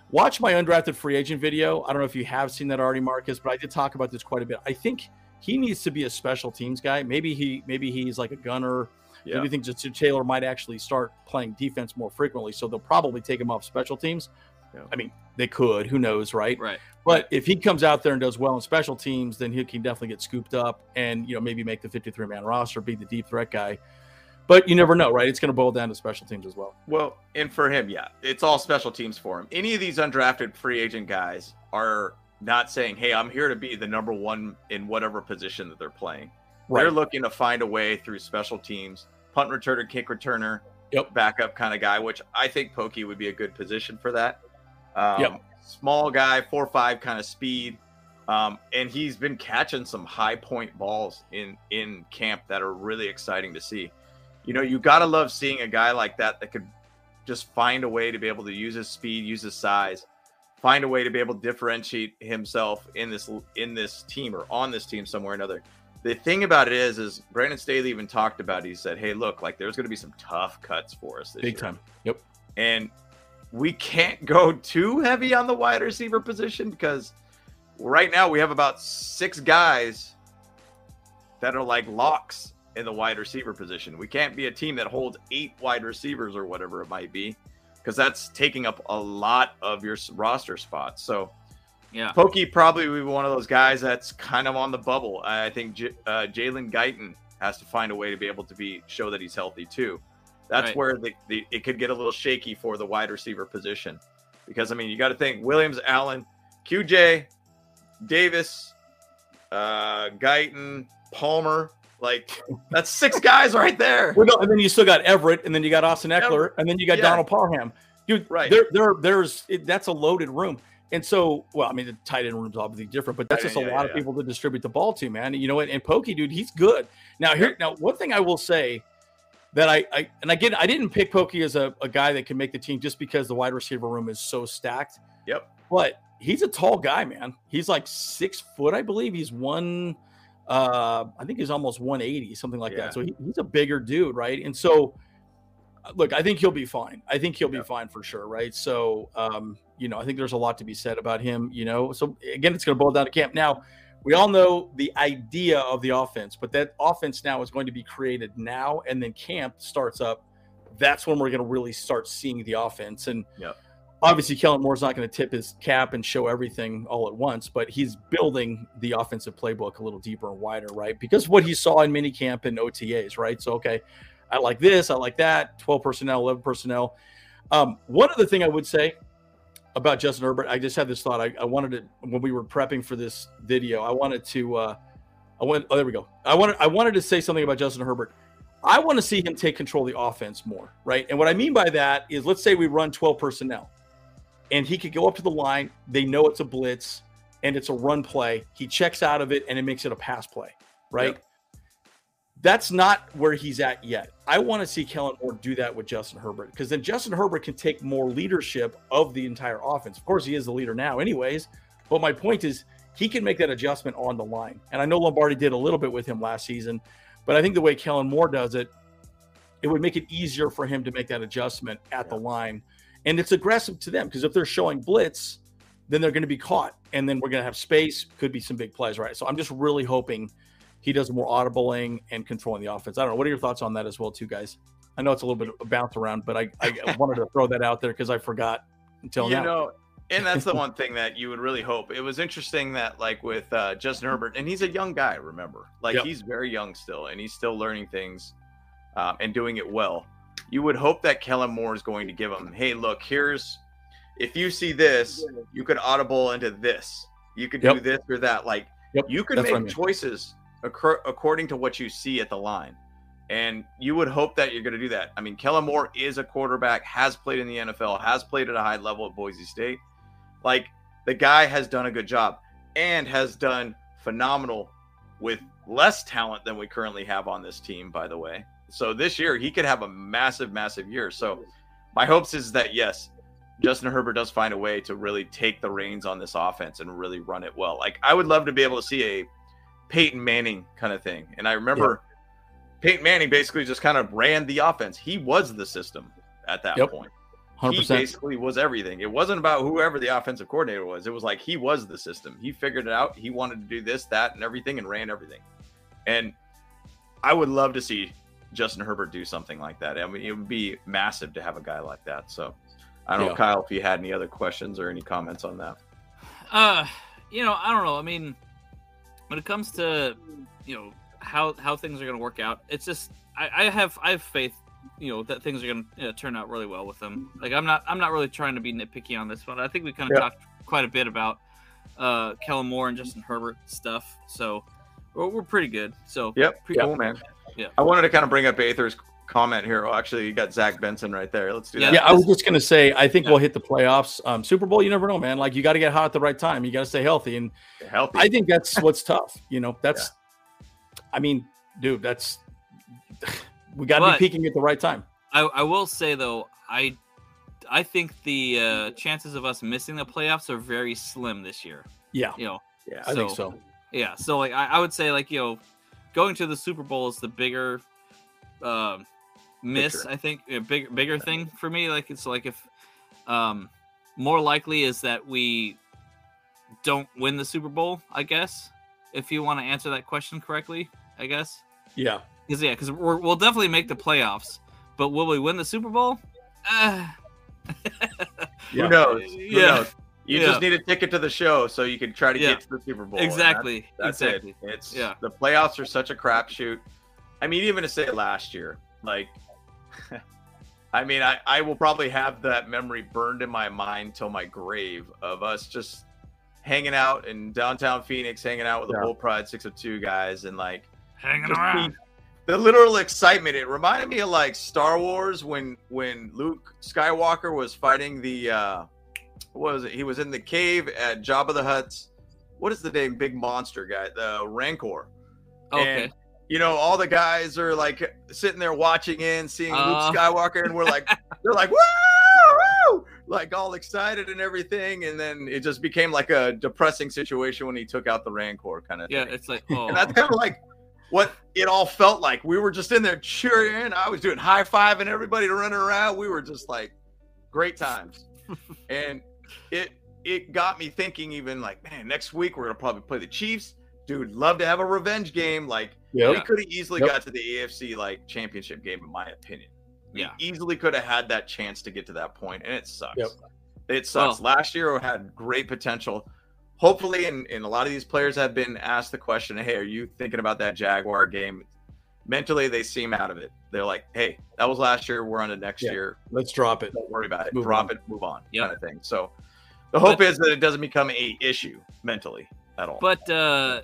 watch my undrafted free agent video. I don't know if you have seen that already, Marcus, but I did talk about this quite a bit. I think he needs to be a special teams guy. Maybe he maybe he's like a gunner. Yeah. Maybe think just Taylor might actually start playing defense more frequently, so they'll probably take him off special teams. Yeah. I mean, they could. Who knows, right? right. But if he comes out there and does well in special teams, then he can definitely get scooped up and you know maybe make the 53 man roster, be the deep threat guy. But you never know, right? It's going to boil down to special teams as well. Well, and for him, yeah, it's all special teams for him. Any of these undrafted free agent guys are not saying, "Hey, I'm here to be the number one in whatever position that they're playing." They're looking to find a way through special teams, punt returner, kick returner, Yep. backup kind of guy, which I think Pokey would be a good position for that. Um, Yep. Small guy, four five kind of speed, um, and he's been catching some high point balls in in camp that are really exciting to see. You know, you gotta love seeing a guy like that that could just find a way to be able to use his speed, use his size, find a way to be able to differentiate himself in this in this team or on this team somewhere or another. The thing about it is, is Brandon Staley even talked about. It. He said, "Hey, look, like there's going to be some tough cuts for us this Big year, time. Yep. and we can't go too heavy on the wide receiver position because right now we have about six guys that are like locks in the wide receiver position. We can't be a team that holds eight wide receivers or whatever it might be because that's taking up a lot of your roster spots. So Yeah, Pokey probably would be one of those guys that's kind of on the bubble. I think J- uh, Jalen Guyton has to find a way to be able to be show that he's healthy too. That's Right. where the, the it could get a little shaky for the wide receiver position because I mean you got to think Williams, Allen, QJ, Davis, uh, Guyton, Palmer. Like that's six guys right there. Well, no, and then you still got Everett, and then you got Austin Ekeler, and then you got Yeah. Donald Parham. Dude, Right. There, there, there's it, that's a loaded room. And so, well, I mean, the tight end room's obviously different, but that's Yeah, just a yeah, lot of people to distribute the ball to, man. You know what? And Pokey, dude, he's good. Now, here, now, one thing I will say, that I, I and again I didn't pick Pokey as a, a guy that can make the team just because the wide receiver room is so stacked. Yep. But he's a tall guy, man. He's like six foot, I believe. He's one uh I think he's almost 180, something like Yeah. that. So he, he's a bigger dude, right? And so uh, look, I think he'll be fine. I think he'll Yeah. be fine for sure, right? So um, you know, I think there's a lot to be said about him, you know. So again, it's gonna boil down to camp. Now, we all know the idea of the offense, but that offense now is going to be created now, and then camp starts up. That's when we're going to really start seeing the offense. And Yep. Obviously, Kellen Moore's not going to tip his cap and show everything all at once, but he's building the offensive playbook a little deeper and wider, right? Because what he saw in minicamp and OTAs, right? So, okay, I like this, I like that, 12 personnel, 11 personnel. Um, one other thing I would say about Justin Herbert, I just had this thought. I, I wanted to when we were prepping for this video, I wanted to uh I went oh there we go. I wanted I wanted to say something about Justin Herbert. I want to see him take control of the offense more, right? And what I mean by that is let's say we run 12 personnel and he could go up to the line, they know it's a blitz and it's a run play. He checks out of it and it makes it a pass play, right? Yep. That's not where he's at yet. I want to see Kellen Moore do that with Justin Herbert because then Justin Herbert can take more leadership of the entire offense. Of course, he is the leader now, anyways. But my point is, he can make that adjustment on the line. And I know Lombardi did a little bit with him last season, but I think the way Kellen Moore does it, it would make it easier for him to make that adjustment at the line. And it's aggressive to them because if they're showing blitz, then they're going to be caught. And then we're going to have space, could be some big plays, right? So I'm just really hoping he does more audibling and controlling the offense. I don't know. What are your thoughts on that as well, too, guys? I know it's a little bit of a bounce around, but I, I wanted to throw that out there because I forgot until you now. know, and that's the one thing that you would really hope. It was interesting that, like, with uh, Justin Herbert, and he's a young guy, remember? Like, Yep. he's very young still, and he's still learning things um, and doing it well. You would hope that Kellen Moore is going to give him, hey, look, here's if you see this, you could audible into this. You could do this or that. Like, Yep, you could that's what I make mean. choices according to what you see at the line. And you would hope that you're going to do that. I mean, Kellen Moore is a quarterback, has played in the NFL, has played at a high level at Boise State. Like, the guy has done a good job and has done phenomenal with less talent than we currently have on this team, by the way. So this year, he could have a massive, massive year. So my hopes is that, yes, Justin Herbert does find a way to really take the reins on this offense and really run it well. Like, I would love to be able to see a Peyton Manning kind of thing. And I remember Peyton Manning basically just kind of ran the offense. He was the system at that Yep. point. 100%. He basically was everything. It wasn't about whoever the offensive coordinator was. It was like he was the system. He figured it out. He wanted to do this, that, and everything and ran everything. And I would love to see Justin Herbert do something like that. I mean, it would be massive to have a guy like that. So I don't know, Kyle, if you had any other questions or any comments on that. Uh, you know, I don't know. I mean, when it comes to you know how how things are going to work out, it's just I, I have I have faith, you know, that things are going to you know, turn out really well with them. Like I'm not I'm not really trying to be nitpicky on this one. I think we kind of Yeah. talked quite a bit about uh Kellen Moore and Justin Herbert stuff, so we're, we're pretty good. So Yep. pretty Cool, man. Yeah. I wanted to kind of bring up Aether's comment here. Oh, actually, you got Zach Benson right there. Let's do Yeah. that. Yeah, I was just gonna say, I think Yeah. we'll hit the playoffs. Um, Super Bowl, you never know, man. Like you got to get hot at the right time. You got to stay healthy, and Healthy. I think that's what's tough. You know, that's. I mean, dude, that's we got to be peaking at the right time. I, I will say though, I I think the uh, chances of us missing the playoffs are very slim this year. Yeah, You know, yeah. I think so- so. Yeah, so like I, I would say like you know, going to the Super Bowl is the bigger um miss. Picture. I think a big bigger thing for me. Like it's like if um more likely is that we don't win the Super Bowl. I guess if you want to answer that question correctly, I guess Yeah, because yeah, because we'll definitely make the playoffs, but will we win the Super Bowl? Uh, Yeah. Who knows? Who Yeah. knows? You Yeah. just need a ticket to the show so you can try to Yeah. get to the Super Bowl. exactly. That's, that's exactly. it. It's Yeah. the playoffs are such a crapshoot. I mean, even to say last year, like, I mean, I, I will probably have that memory burned in my mind till my grave of us just hanging out in downtown Phoenix, hanging out with the Bull Pride 602 guys, and like Hanging around. the, the literal excitement. It reminded me of like Star Wars when when Luke Skywalker was fighting the uh what was it? He was in the cave at Jabba the Hutt's. What is the name? Big monster guy, the Rancor. Okay. And you know, all the guys are like sitting there watching in, seeing Uh. Luke Skywalker, and we're like, they're like, woo, woo, like all excited and everything. And then it just became like a depressing situation when he took out the Rancor kind of Yeah, thing. it's like oh, And that's kind of like what it all felt like. We were just in there cheering. I was doing high five and everybody running around. We were just like great times. and it it got me thinking even like, man, next week we're gonna probably play the Chiefs. Dude, love to have a revenge game. Like Yep. we could have easily Yep. got to the AFC like championship game, in my opinion. We Yeah. easily could have had that chance to get to that point, and it sucks. Yep. It sucks. Last year had great potential. Hopefully, and, and a lot of these players have been asked the question, "Hey, are you thinking about that Jaguar game?" Mentally, they seem out of it. They're like, "Hey, that was last year. We're on to next Yeah. year. Let's drop it. Don't worry about it. Move Drop on. it. Move on." Yep. Kind of thing. So, the hope is that it doesn't become a issue mentally at all. But uh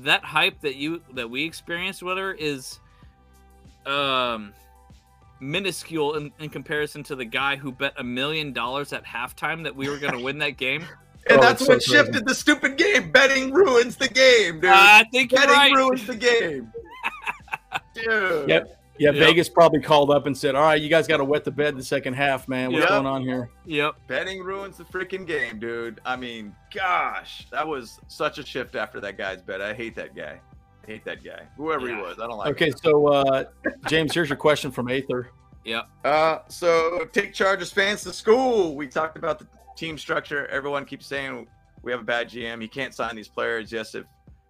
that hype that you that we experienced with her is um minuscule in, in comparison to the guy who bet a million dollars at halftime that we were going to win that game. and Oh, that's it's so what crazy. shifted the stupid game. Betting ruins the game, dude. I think you're Betting right. ruins the game. Dude. Yep. Yeah, Yep. Vegas probably called up and said, "All right, you guys got to wet the bed the second half, man. What's Yep. going on here?" Yep. Betting ruins the freaking game, dude. I mean, gosh, that was such a shift after that guy's bet. I hate that guy. I hate that guy. Whoever he was, I don't like. Okay, him. so uh, James, here's your question from Aether. Yep. Uh, so take Chargers fans to school. We talked about the team structure. Everyone keeps saying we have a bad GM. He can't sign these players. Yes, if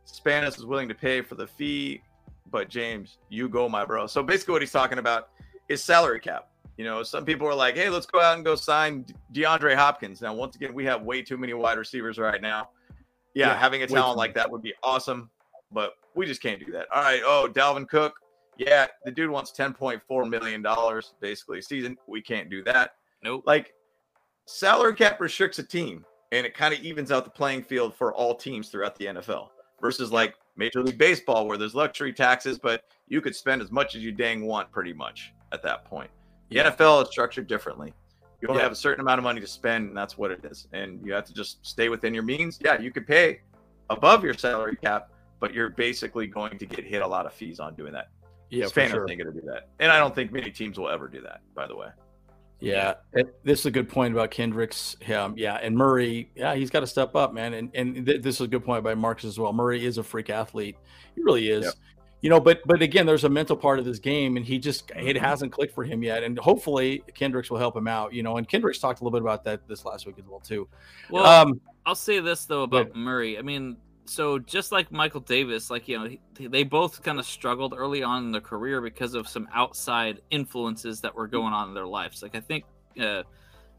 Spanos is willing to pay for the fee, but James, you go, my bro. So basically, what he's talking about is salary cap. You know, some people are like, "Hey, let's go out and go sign DeAndre Hopkins." Now, once again, we have way too many wide receivers right now. Yeah, Yeah, having a talent like that would be awesome, but we just can't do that. All right. Oh, Dalvin Cook. Yeah, the dude wants ten point four million dollars basically a season. We can't do that. Nope. Like salary cap restricts a team, and it kind of evens out the playing field for all teams throughout the NFL. Versus like Major League Baseball, where there's luxury taxes, but you could spend as much as you dang want, pretty much at that point. The Yeah. NFL is structured differently. You only Yeah. have a certain amount of money to spend, and that's what it is. And you have to just stay within your means. Yeah, you could pay above your salary cap, but you're basically going to get hit a lot of fees on doing that. Yeah, Spanos sure. going to do that, and I don't think many teams will ever do that. By the way, Yeah, it- this is a good point about Kendricks. Um, yeah, and Murray. Yeah, he's got to step up, man. And and th- this is a good point by Marcus as well. Murray is a freak athlete. He really is. Yep. You know, but but again, there's a mental part of this game, and he just it hasn't clicked for him yet. And hopefully, Kendricks will help him out. You know, and Kendricks talked a little bit about that this last week as well too. Well, um, I'll say this though Go about Murray. I mean, so just like Michael Davis, like you know, he, they both kind of struggled early on in their career because of some outside influences that were going on in their lives. Like I think, uh,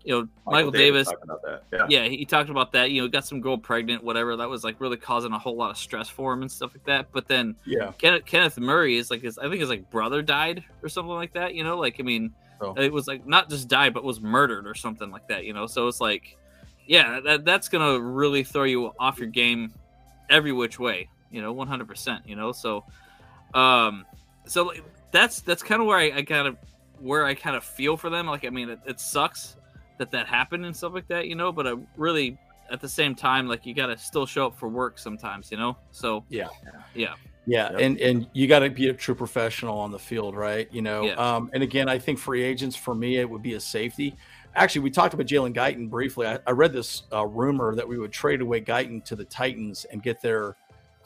you know, Michael, Davis, talked about that. Yeah. yeah, he talked about that. You know, got some girl pregnant, whatever. That was like really causing a whole lot of stress for him and stuff like that. But then yeah, Kenneth, Kenneth Murray is like his, I think his like brother died or something like that. You know, like I mean, Oh. it was like not just died, but was murdered or something like that. You know, so it's like, yeah, that that's gonna really throw you off your game every which way. You know, one hundred percent. You know, so, um, so that's that's kind of where I, I kind of where I kind of feel for them. Like, I mean, it, it sucks that that happened and stuff like that. You know, but I really at the same time, like you got to still show up for work sometimes. You know, so Yeah. yeah. Yeah, Yep. and and you got to be a true professional on the field, right? You know, Yeah. um, and again, I think free agents for me it would be a safety. Actually, we talked about Jalen Guyton briefly. I, I read this uh, rumor that we would trade away Guyton to the Titans and get their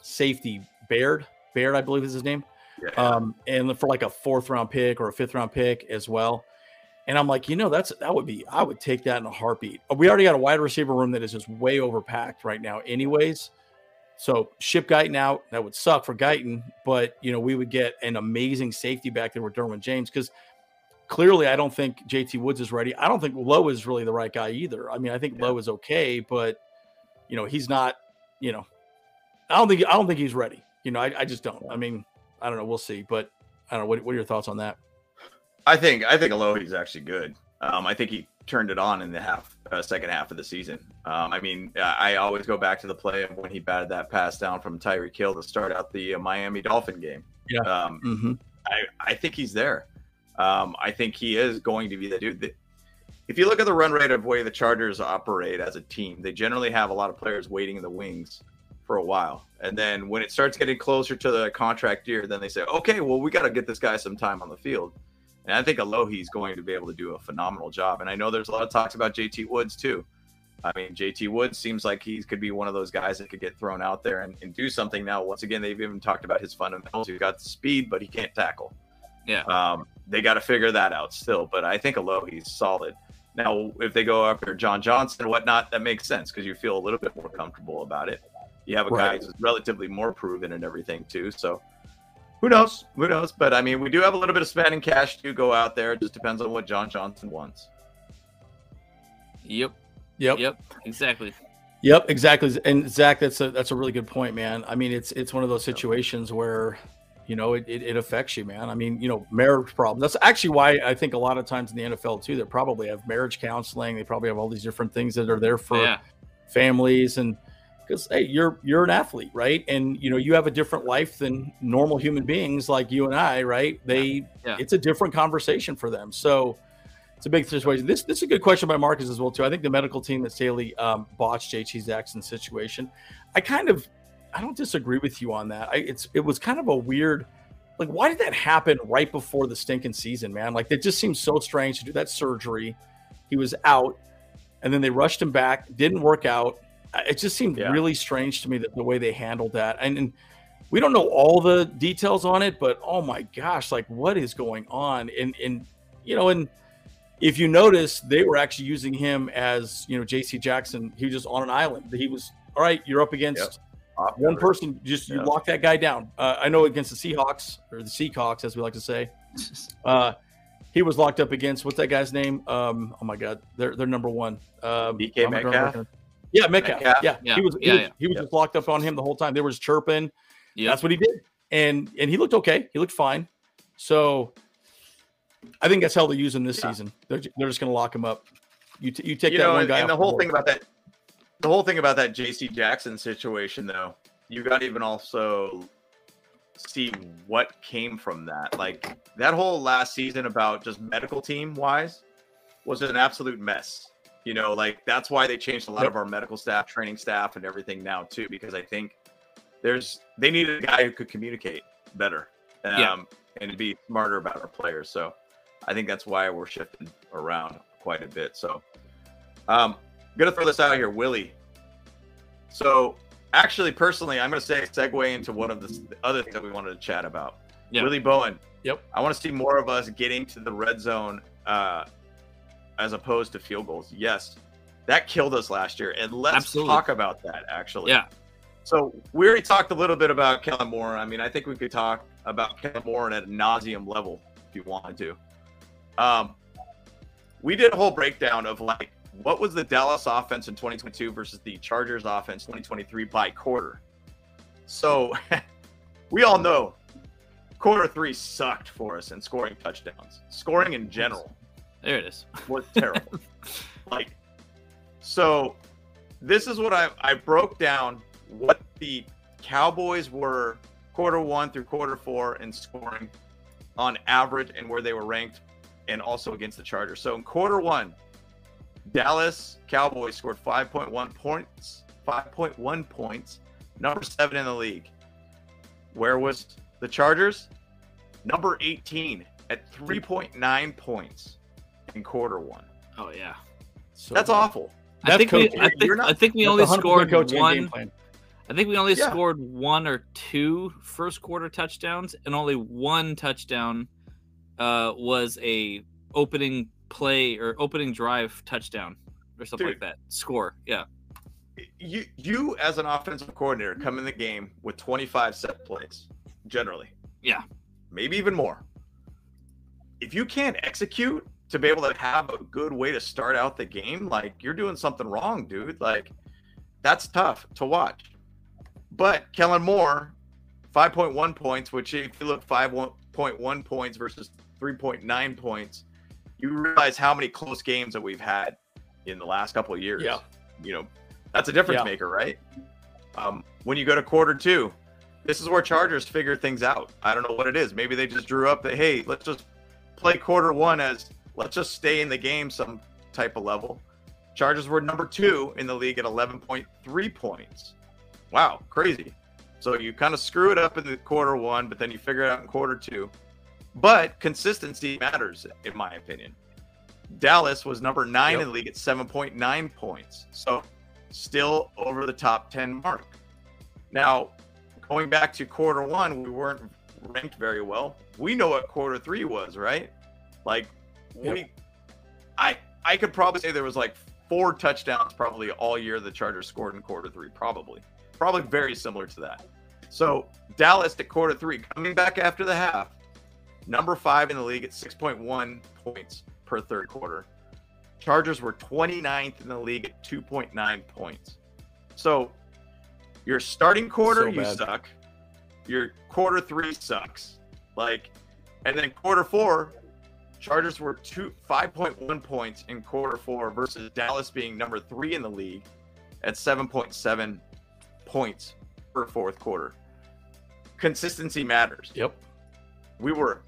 safety Byard. Byard, I believe is his name. Yeah. Um, and for like a fourth round pick or a fifth round pick as well. And I'm like, you know, that's that would be I would take that in a heartbeat. We already got a wide receiver room that is just way overpacked right now, anyways. So ship Guyton out. That would suck for Guyton, but you know, we would get an amazing safety back there with Derwin James because clearly I don't think JT Woods is ready. I don't think Lowe is really the right guy either. I mean, I think Yeah. Lowe is okay, but you know, he's not, you know, I don't think I don't think he's ready. You know, I, I just don't. I mean, I don't know. We'll see. But I don't know. What, what are your thoughts on that? I think I think Alohi's actually good. Um, I think he turned it on in the half uh, second half of the season. Um, I mean, I always go back to the play of when he batted that pass down from Tyreek Hill to start out the uh, Miami Dolphin game. Yeah. Um, Mm-hmm. I, I think he's there. Um, I think he is going to be the dude. That, if you look at the run rate of way the Chargers operate as a team, they generally have a lot of players waiting in the wings for a while. And then when it starts getting closer to the contract year, then they say, okay, well, we got to get this guy some time on the field. And I think Alohi's going to be able to do a phenomenal job. And I know there's a lot of talks about JT Woods too. I mean, JT Woods seems like he could be one of those guys that could get thrown out there and, and do something. Now, once again, they've even talked about his fundamentals. He's got the speed, but he can't tackle. Yeah. Um, they got to figure that out still. But I think Alohi's solid. Now, if they go after John Johnson and whatnot, that makes sense because you feel a little bit more comfortable about it. You have a Right. guy who's relatively more proven and everything too. So who knows? Who knows? But I mean, we do have a little bit of spending cash to go out there. It just depends on what John Johnson wants. Yep. Yep. Yep. Exactly. Yep, exactly. And Zach, that's a that's a really good point, man. I mean, it's it's one of those situations where, you know, it, it, it affects you, man. I mean, you know, marriage problem. That's actually why I think a lot of times in the NFL too, they probably have marriage counseling. They probably have all these different things that are there for yeah. families and because hey, you're you're an athlete, right? And you know, you have a different life than normal human beings like you and I, right? They Yeah. it's a different conversation for them. So it's a big situation. This this is a good question by Marcus as well too. I think the medical team at Staley um, botched J.C. Jackson's situation. I kind of I don't disagree with you on that. I, it's it was kind of a weird like why did that happen right before the stinking season, man? Like it just seems so strange to do that surgery. He was out, and then they rushed him back. Didn't work out. It just seemed Yeah. really strange to me that the way they handled that. And, and we don't know all the details on it, but oh my gosh, like what is going on? And and you know, and if you notice, they were actually using him as you know J.C. Jackson. He was just on an island. He was all right. You're up against one person. Just you Yeah. lock that guy down. Uh, I know against the Seahawks or the Seahawks, as we like to say. Uh, he was locked up against what's that guy's name? Um, oh my God, they're they're number one. Um, DK I'm gonna Metcalf? recognize- Yeah, Metcalf. Metcalf? Yeah. Yeah, he was. He was, yeah. he was Yeah. just locked up on him the whole time. They were just chirping. Yep. That's what he did, and and he looked okay. He looked fine. So, I think that's how they use him this Yeah. season. They're, they're just going to lock him up. You t- you take you that know, one guy. and the whole board. thing about that, the whole thing about that J.C. Jackson situation, though, you got to even also see what came from that. Like that whole last season about just medical team wise was an absolute mess. You know, like that's why they changed a lot of our medical staff, training staff, and everything now too, because I think there's they needed a guy who could communicate better, um, Yeah. and be smarter about our players. So I think that's why we're shifting around quite a bit. So um, I'm gonna throw this out here, Willie. So actually, personally, I'm gonna say segue into one of the other things that we wanted to chat about. Yeah. Willie Bowen. Yep. I want to see more of us getting to the red zone uh, as opposed to field goals. Yes, that killed us last year, and let's Absolutely. talk about that. Actually, Yeah. So we already talked a little bit about Kellen Moore. I mean, I think we could talk about Kellen Moore at a nauseum level if you wanted to. Um, we did a whole breakdown of like what was the Dallas offense in 2022 versus the Chargers offense 2023 by quarter. So we all know quarter three sucked for us in scoring touchdowns. Scoring in general There it is. was terrible. like, so this is what I I broke down what the Cowboys were quarter one through quarter four in scoring on average and where they were ranked, and also against the Chargers. So in quarter one, Dallas Cowboys scored 5.1 points, 5.1 points, number seven in the league. Where was the Chargers? Number 18 at 3.9 points in quarter one. Oh yeah. So That's awful. I That's think we. I think, not- I think we only scored coaching and game one. I think we only Yeah. scored one or two first quarter touchdowns, and only one touchdown uh, was a opening play or opening drive touchdown or something Dude. like that. Score, yeah, You you as an offensive coordinator come in the game with 25 set plays generally. Yeah. Maybe even more. If you can't execute to be able to have a good way to start out the game, like you're doing something wrong, dude. Like that's tough to watch. But Kellen Moore, 5.1 points, which if you look 5.1 points versus 3.9 points, you realize how many close games that we've had in the last couple of years. Yeah. You know, that's a difference Yeah. maker, right? Um, when you go to quarter two, this is where Chargers figure things out. I don't know what it is. Maybe they just drew up that, hey, let's just play quarter one as let's just stay in the game some type of level. Chargers were number two in the league at 11.3 points. wow, crazy. So you kind of screw it up in the quarter one, but then you figure it out in quarter two. But consistency matters, in my opinion. Dallas was number nine Yep. in the league at 7.9 points. So still over the top 10 mark. Now, going back to quarter one, we weren't ranked very well. We know what quarter three was, right? Like we I I could probably say there was like four touchdowns probably all year the Chargers scored in quarter three, probably. Probably very similar to that. So Dallas at quarter three, coming back after the half, number five in the league at 6.1 points per third quarter. Chargers were 29th in the league at 2.9 points. So your starting quarter, So you suck. Your quarter three sucks. Like, and then quarter four, Chargers were two 5.1 points in quarter four versus Dallas being number three in the league at 7.7 points per fourth quarter. Consistency matters Yep. we were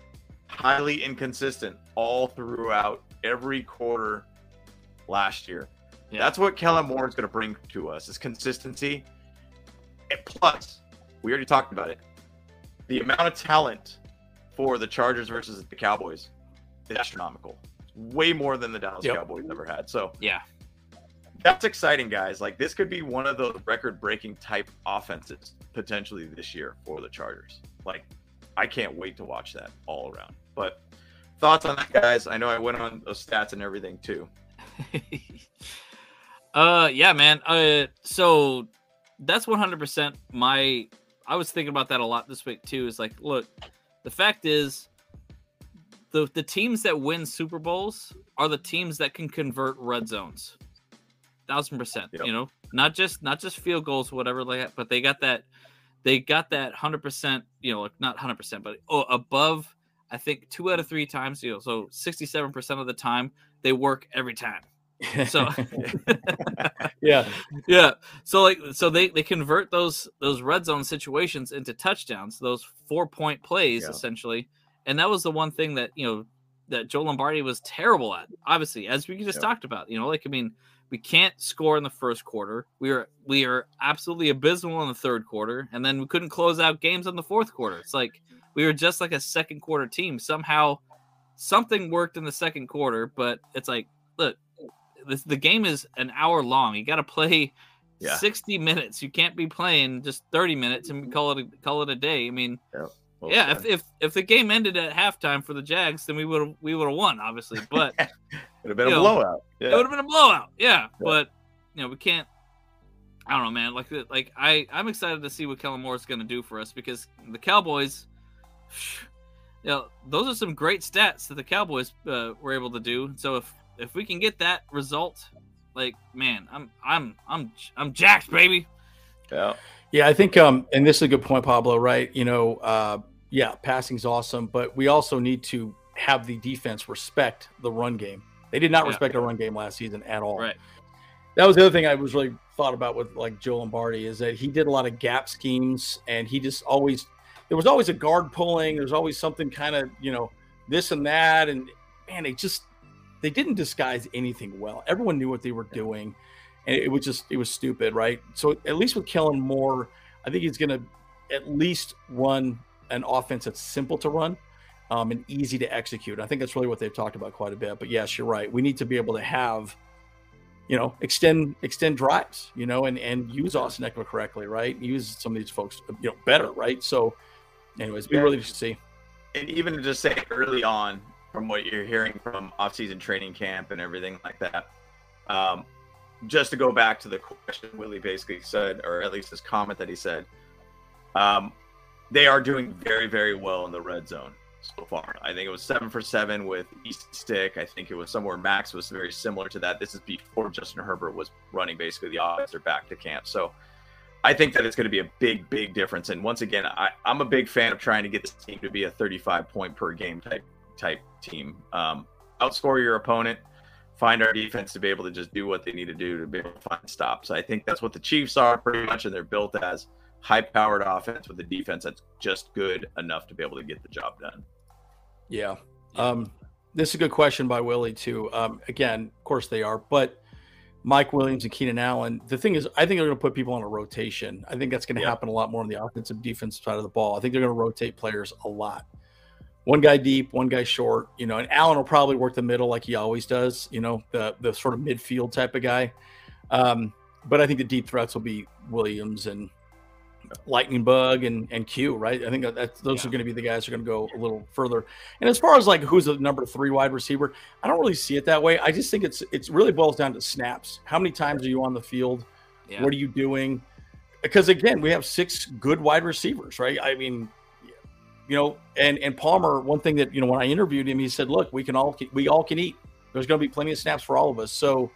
highly inconsistent all throughout every quarter last year. Yeah. That's what Kellen Moore is going to bring to us is consistency. And plus, we already talked about it. The amount of talent for the Chargers versus the Cowboys is astronomical. Way more than the Dallas Yep. Cowboys ever had. So Yeah. that's exciting, guys. Like this could be one of those record-breaking type offenses potentially this year for the Chargers. Like, I can't wait to watch that all around. But thoughts on that, guys? I know I went on those stats and everything too. uh yeah man uh so that's 100% my i was thinking about that a lot this week too is like look the fact is the the teams that win super bowls are the teams that can convert red zones thousand percent Yep. you know not just not just field goals whatever like that but they got that they got that 100% you know like not 100% but oh, above i think two out of three times you know so 67% of the time they work every time so yeah. yeah so like so they they convert those those red zone situations into touchdowns those four point plays Yeah. essentially and that was the one thing that you know that joe lombardi was terrible at obviously as we just Yeah. talked about you know like i mean we can't score in the first quarter we are we are absolutely abysmal in the third quarter and then we couldn't close out games in the fourth quarter it's like we were just like a second quarter team somehow something worked in the second quarter but it's like look this the game is an hour long you got to play Yeah. 60 minutes. You can't be playing just 30 minutes and call it a, call it a day. I mean, Well yeah, if, if if the game ended at halftime for the Jags, then we would have we would have won, obviously. But it'd have been a know, blowout. it Yeah. would have been a blowout. Yeah, but you know we can't. I don't know, man. Like like I I'm excited to see what Kellen Moore is going to do for us because the Cowboys. You know, those are some great stats that the Cowboys uh, were able to do. So if if we can get that result, like man, I'm I'm I'm I'm jacked, baby. yeah. Yeah, I think um and this is a good point, Pablo, right? You know, uh yeah, passing's awesome, but we also need to have the defense respect the run game. They did not Yeah. respect our run game last season at all. Right. That was the other thing I was really thought about with like Joe Lombardi is that he did a lot of gap schemes and he just always there was always a guard pulling, there's always something kind of, you know, this and that and man, they just they didn't disguise anything well. Everyone knew what they were doing and it was just it was stupid, right? So at least with Kellen Moore, I think he's going to at least run an offense that's simple to run um, and easy to execute. I think that's really what they've talked about quite a bit. But yes, you're right. We need to be able to have, you know, extend extend drives, you know, and and use Austin Ekeler correctly, right? Use some of these folks, you know, better, right? So, anyways, we Yeah. really should see. and even to just say early on from what you're hearing from off-season training camp and everything like that um, just to go back to the question willie basically said or at least his comment that he said um, they are doing very very well in the red zone so far i think it was seven for seven with east stick i think it was somewhere max was very similar to that this is before justin herbert was running basically the offense or back to camp so I think that it's going to be a big, big difference. And once again, I, I'm a big fan of trying to get this team to be a 35 point per game type type team. Um, outscore your opponent, find our defense to be able to just do what they need to do to be able to find stops. I think that's what the Chiefs are pretty much, and they're built as high powered offense with a defense that's just good enough to be able to get the job done. Yeah. Um, this is a good question by Willie too. Um, again, of course they are, but Mike Williams and Keenan Allen. The thing is, I think they're going to put people on a rotation. I think that's going to Yeah. happen a lot more on the offensive defensive side of the ball. I think they're going to rotate players a lot. One guy deep, one guy short, you know, and Allen will probably work the middle like he always does, you know, the the sort of midfield type of guy. Um, but I think the deep threats will be Williams and Lightning Bug and and Q, right? I think that those are going to be the guys who are going to go a little further. And as far as like who's the number three wide receiver, I don't really see it that way. I just think it's it's really boils down to snaps. How many times are you on the field? Yeah. What are you doing? Because again, we have six good wide receivers, right? I mean, you know, and and Palmer. One thing that you know, when I interviewed him, he said, "Look, we can all we all can eat. There's going to be plenty of snaps for all of us." So,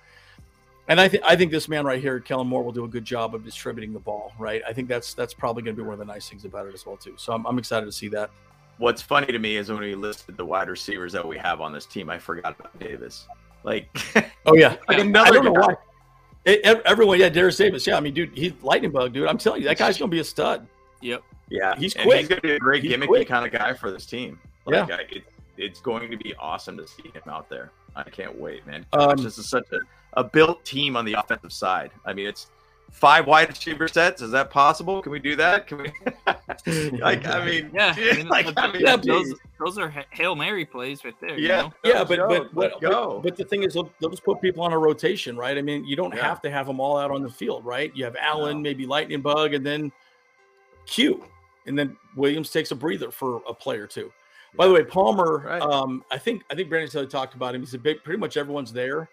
and I think I think this man right here, Kellen Moore, will do a good job of distributing the ball. Right? I think that's that's probably going to be one of the nice things about it as well too. So I'm, I'm excited to see that. What's funny to me is when we listed the wide receivers that we have on this team, I forgot about Davis. Like, Oh yeah, like I another don't know why. It, everyone, yeah, Derius Davis. Yeah, I mean, dude, he's lightning bug, dude. I'm telling you, that guy's going to be a stud. Yep. Yeah, He's and quick. He's going to be a great He's gimmicky quick. kind of guy for this team. Like, I, it, it's going to be awesome to see him out there. I can't wait, man. Gosh, Um, this is such a, a built team on the offensive side. I mean, it's five wide receiver sets. Is that possible? Can we do that? Can we? like, I mean, Yeah. I mean, like, I mean, yeah, those, those are Ha- Hail Mary plays right there. you yeah, know? yeah, but go, but but, go. but but the thing is, they'll, they'll just put people on a rotation, right? I mean, you don't Yeah. have to have them all out on the field, right? You have Allen, No. maybe Lightning Bug, and then Q, and then Williams takes a breather for a play or two. By the way, Palmer, Right. um, I think I think Brandon Staley talked about him. He said ba- pretty much everyone's there,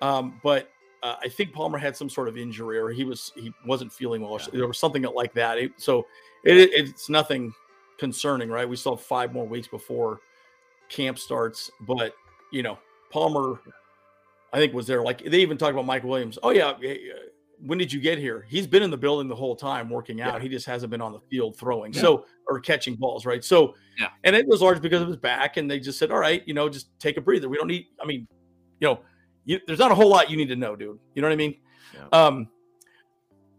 um, but uh, I think Palmer had some sort of injury or he was he wasn't feeling well. Yeah. There was something like that. It- so it, it's nothing concerning, right? We still have five more weeks before camp starts, but you know Palmer, I think was there. Like they even talked about Mike Williams. Oh yeah, when did you get here? He's been in the building the whole time working out. Yeah. He just hasn't been on the field throwing. Yeah. So or catching balls, right? So Yeah. and it was large because of his back, and they just said, all right, you know, just take a breather. We don't need. I mean, you know, you, there's not a whole lot you need to know, dude. You know what I mean? Yeah. Um,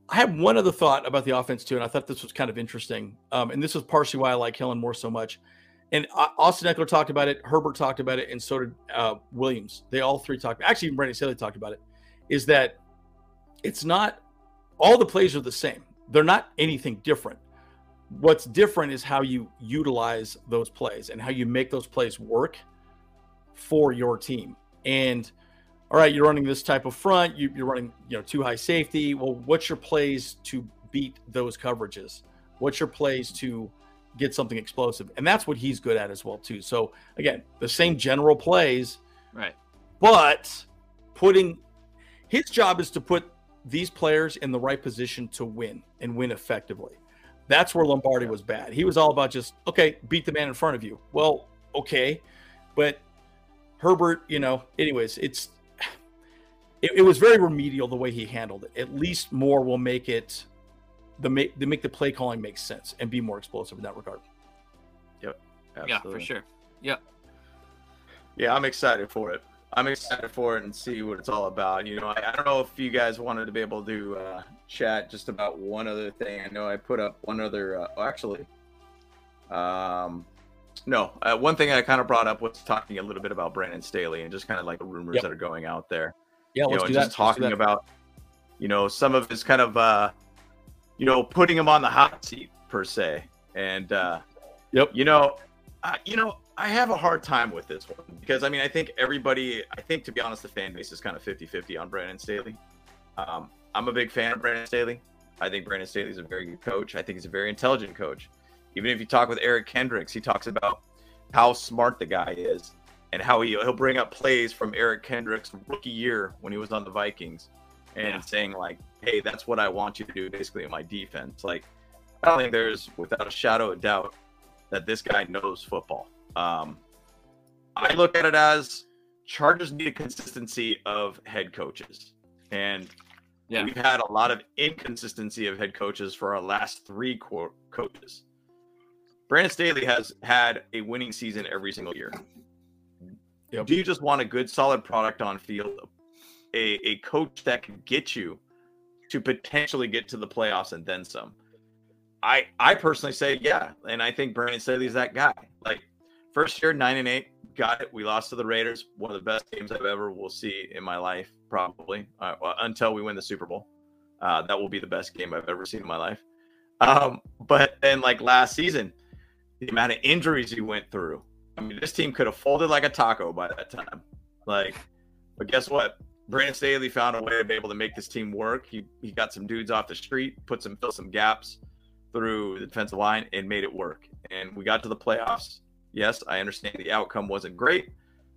I have one other thought about the offense too, and I thought this was kind of interesting. Um, and this is partially why I like Kellen Moore so much. And uh, Austin Ekeler talked about it, Herbert talked about it, and so did uh, Williams. They all three talked. Actually, even Brandon Staley talked about it. Is that it's not all the plays are the same. They're not anything different. What's different is how you utilize those plays and how you make those plays work for your team. And all right, you're running this type of front. You, you're running, you know, too high safety. Well, what's your plays to beat those coverages? What's your plays to get something explosive? And that's what he's good at as well too. So again, the same general plays, Right. but putting his job is to put these players in the right position to win and win effectively. That's where Lombardi was bad. He was all about just okay, beat the man in front of you. Well, okay, but Herbert, you know, anyways, it's it, it was very remedial the way he handled it. At least more will make it the make the make the play calling make sense and be more explosive in that regard. Yep. Yeah, for sure. sure. Yeah, I'm excited for it. I'm excited for it and see what it's all about. You know, I, I don't know if you guys wanted to be able to uh, chat just about one other thing. I know I put up one other. Uh, oh, actually, um, no, uh, one thing I kind of brought up was talking a little bit about Brandon Staley and just kind of like the rumors Yep. that are going out there. Yeah, you let's know, do and that. just talking about, you know, some of his kind of, uh, you know, putting him on the hot seat per se. And, uh, Yep. you know, I, you know, I have a hard time with this one because I mean, I think everybody, I think to be honest, the fan base is kind of 50 50 on Brandon Staley. Um, I'm a big fan of Brandon Staley. I think Brandon Staley is a very good coach. I think he's a very intelligent coach. Even if you talk with Eric Kendricks, he talks about how smart the guy is and how he, he'll bring up plays from Eric Kendricks' rookie year when he was on the Vikings and Yeah. saying, like, hey, that's what I want you to do basically in my defense. Like, I don't think there's, without a shadow of doubt, that this guy knows football. Um, I look at it as Chargers need a consistency of head coaches. And Yeah. we've had a lot of inconsistency of head coaches for our last three co- coaches. Brandon Staley has had a winning season every single year. Yep. Do you just want a good, solid product on field? A, a coach that can get you to potentially get to the playoffs and then some. I I personally say yeah, and I think Brandon Staley's that guy. Like first year nine and eight, got it. We lost to the Raiders. One of the best games I've ever will see in my life, probably uh, until we win the Super Bowl. Uh, that will be the best game I've ever seen in my life. Um, but then, like last season, the amount of injuries he went through. I mean, this team could have folded like a taco by that time. Like, but guess what? Brandon Staley found a way to be able to make this team work. He he got some dudes off the street, put some fill some gaps through the defensive line, and made it work. And we got to the playoffs. Yes, I understand the outcome wasn't great,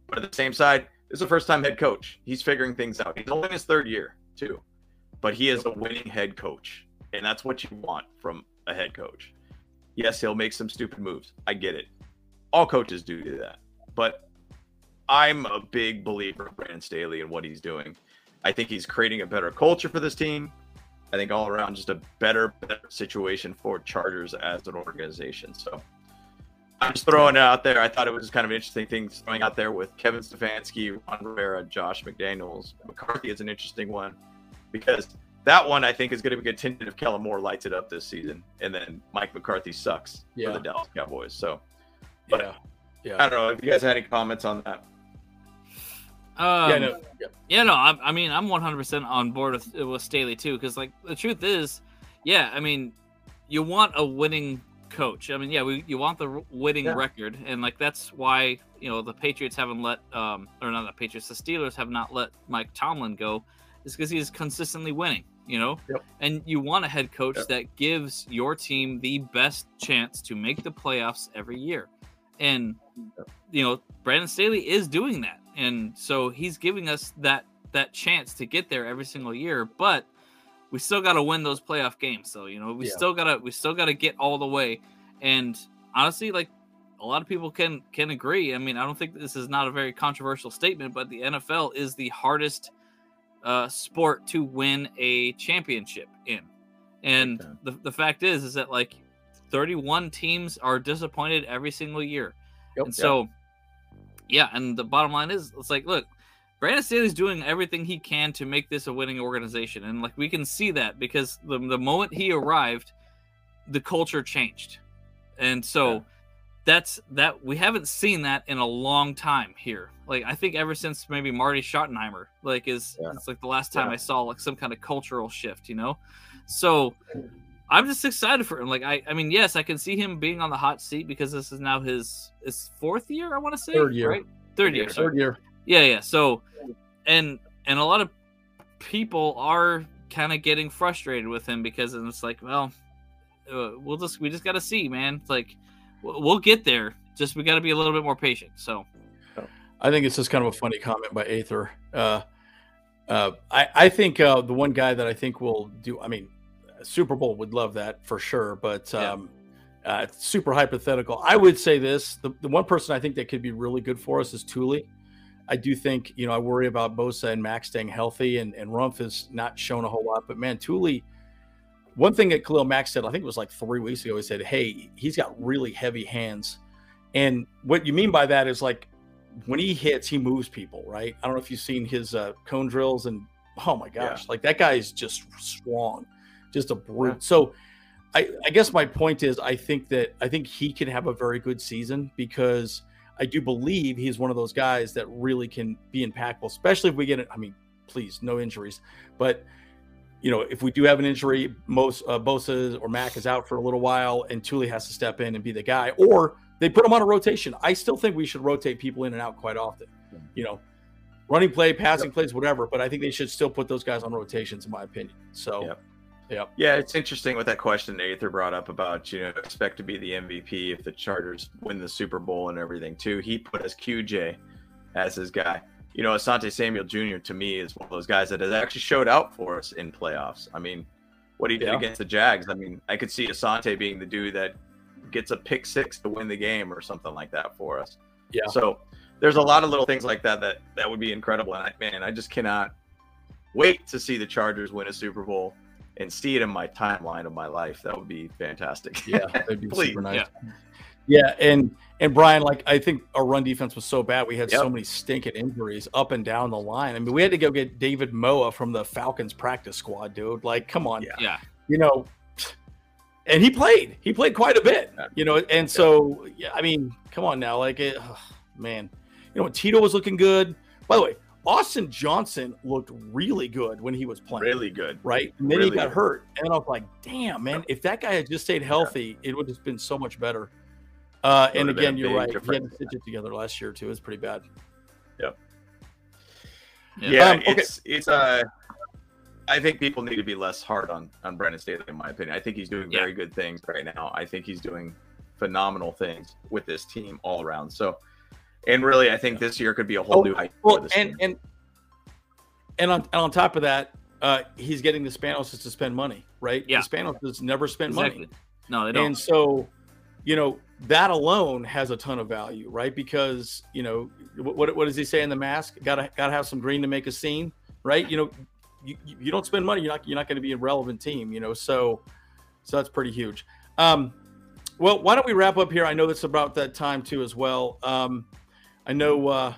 but at the same side, this is the first time head coach. He's figuring things out. He's only in his third year too, but he is a winning head coach, and that's what you want from a head coach. Yes, he'll make some stupid moves. I get it. All coaches do do that, but I'm a big believer of Brandon Staley and what he's doing. I think he's creating a better culture for this team. I think all around just a better, better situation for Chargers as an organization. So I'm just throwing it out there. I thought it was kind of an interesting thing throwing out there with Kevin Stefanski, Ron Rivera, Josh McDaniels. McCarthy is an interesting one because that one I think is going to be contingent if Kellen Moore lights it up this season, and then Mike McCarthy sucks yeah. for the Dallas Cowboys. So, but yeah, yeah. I don't know if you guys had any comments on that. Um, yeah, no, yeah. yeah, no. I, I, mean, I'm 100 percent on board with with Staley too, because like the truth is, yeah, I mean, you want a winning coach. I mean, yeah, we, you want the winning yeah. record, and like that's why you know the Patriots haven't let, um, or not the Patriots, the Steelers have not let Mike Tomlin go, is because he's consistently winning. You know, yep. and you want a head coach yep. that gives your team the best chance to make the playoffs every year, and you know Brandon Staley is doing that and so he's giving us that that chance to get there every single year but we still got to win those playoff games so you know? We yeah. still got to we still got to get all the way. And honestly like a lot of people can can agree. I mean i don't think this is not a very controversial statement but the nfl is the hardest uh, sport to win a championship in. And okay. the, the fact is is that like 31 teams are disappointed every single year. Yep, and so yep yeah, and the bottom line is, it's like, look, Brandon Staley's doing everything he can to make this a winning organization, and like we can see that because the the moment he arrived, the culture changed, and so. Yeah. That's that we haven't seen that in a long time here. Like I think ever since maybe Marty Schottenheimer, like is yeah. it's like the last time yeah. I saw like some kind of cultural shift, you know. So I'm just excited for him. Like I, I mean, yes, I can see him being on the hot seat because this is now his his fourth year. I want to say third year, right? Third year, third year. Yeah, yeah. So, and and a lot of people are kind of getting frustrated with him because it's like, well, uh, we'll just we just got to see, man. It's like we'll get there. Just we got to be a little bit more patient. So, I think it's just kind of a funny comment by Aether. Uh, uh, I I think uh, the one guy that I think will do. I mean, Super Bowl would love that for sure, but um, yeah. uh, super hypothetical. I would say this: the, the one person I think that could be really good for us is Tuli. I do think you know I worry about Bosa and Mack staying healthy, and and Rumph has not shown a whole lot. But man, Tuli. One thing that Khalil Mack said, I think it was like three weeks ago, he said, "Hey, he's got really heavy hands," and what you mean by that is like when he hits, he moves people, right? I don't know if you've seen his uh, cone drills, and oh my gosh, yeah. like that guy is just strong just a brute. Yeah. So I, I guess my point is I think that I think he can have a very good season because I do believe he's one of those guys that really can be impactful, especially if we get it. I mean, please, no injuries, but you know, if we do have an injury, most uh, Bosa or Mack is out for a little while, and Tuli has to step in and be the guy, or they put him on a rotation. I still think we should rotate people in and out quite often. You know, running play, passing yep. plays, whatever. But I think they should still put those guys on rotations, in my opinion. So. Yep. Yeah. Yeah, it's interesting what that question Aether brought up about, you know, expect to be the MVP if the Chargers win the Super Bowl and everything too. He put as QJ as his guy. You know, Asante Samuel Jr. to me is one of those guys that has actually showed out for us in playoffs. I mean, what he did yeah. against the Jags. I mean, I could see Asante being the dude that gets a pick six to win the game or something like that for us. Yeah. So there's a lot of little things like that that that would be incredible. And I, man, I just cannot wait to see the Chargers win a Super Bowl and see it in my timeline of my life. That would be fantastic. Yeah, that'd be Please. super nice. Yeah. yeah, and and Brian, like I think our run defense was so bad, we had yep. so many stinking injuries up and down the line. I mean, we had to go get David Moa from the Falcons practice squad, dude. Like, come on, yeah, yeah. you know. And he played. He played quite a bit, you know. And so, yeah, I mean, come on now, like, it, oh, man. you know, Tito was looking good. By the way, Austin Johnson looked really good when he was playing. Really good. Right. And then Really he got good. hurt. And I was like, damn, man, if that guy had just stayed healthy, it would have been so much better. Uh, and Would have been again, you're big right. He had to stitch it together last year, too. It was pretty bad. Yeah. Yeah, Um, okay. it's it's uh I think people need to be less hard on on Brandon Staley, in my opinion. I think he's doing Yeah. very good things right now. I think he's doing phenomenal things with this team all around. So, and really, I think this year could be a whole Oh, new height for Well, this and and and on, and on top of that, uh, he's getting the Spanos to spend money, right? Yeah. The Spanos has never spent Exactly. money. No, they don't. And so, you know, that alone has a ton of value, right? Because you know, what what, what does he say in the mask? Got to got to have some green to make a scene, right? You know, you, you you don't spend money, you're not you're not going to be a relevant team, you know. So, so that's pretty huge. Um, well, why don't we wrap up here? I know that's about that time too, as well. Um, I know uh,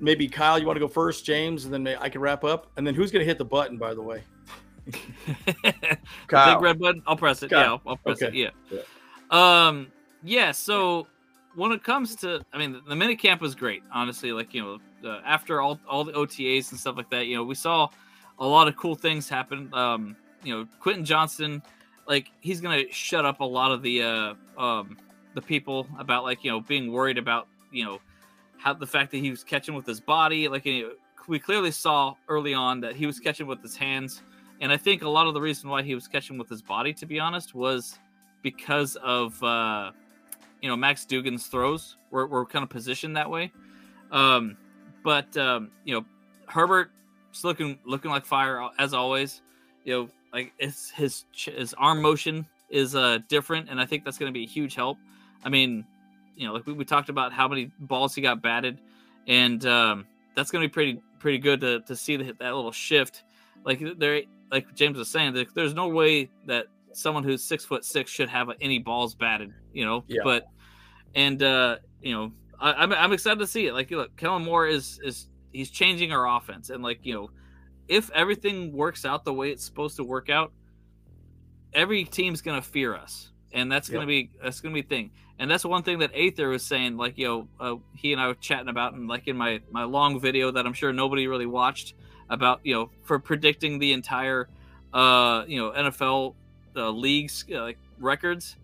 maybe Kyle, you want to go first, James, and then may, I can wrap up. And then who's going to hit the button, by the way? The big red button. I'll press it. Kyle. Yeah, I'll, I'll press Okay. it. Yeah. Um. Yeah. So when it comes to, I mean, the mini camp was great. Honestly, like you know, uh, after all all the OTAs and stuff like that, you know, we saw a lot of cool things happen. Um. You know, Quentin Johnston, like he's gonna shut up a lot of the uh um the people about like you know being worried about you know how the fact that he was catching with his body. Like we clearly saw early on that he was catching with his hands. And I think a lot of the reason why he was catching with his body, to be honest, was because of uh, you know Max Duggan's throws were, were kind of positioned that way. Um, but um, you know Herbert's looking looking like fire as always. You know, like it's his his arm motion is uh, different, and I think that's going to be a huge help. I mean, you know, like we, we talked about how many balls he got batted, and um, that's going to be pretty pretty good to, to see the, that little shift. Like there, like James was saying, there- there's no way that someone who's six foot six should have any balls batted, you know. Yeah. But and uh, you know, I, I'm I'm excited to see it. Like, look, Kellen Moore is is he's changing our offense, and like you know, if everything works out the way it's supposed to work out, every team's gonna fear us, and that's gonna Yep. be that's gonna be a thing. And that's one thing that Aether was saying. Like, you know, uh, he and I were chatting about, and like in my my long video that I'm sure nobody really watched about, you know, for predicting the entire, uh, you know, NFL uh, leagues uh, like records.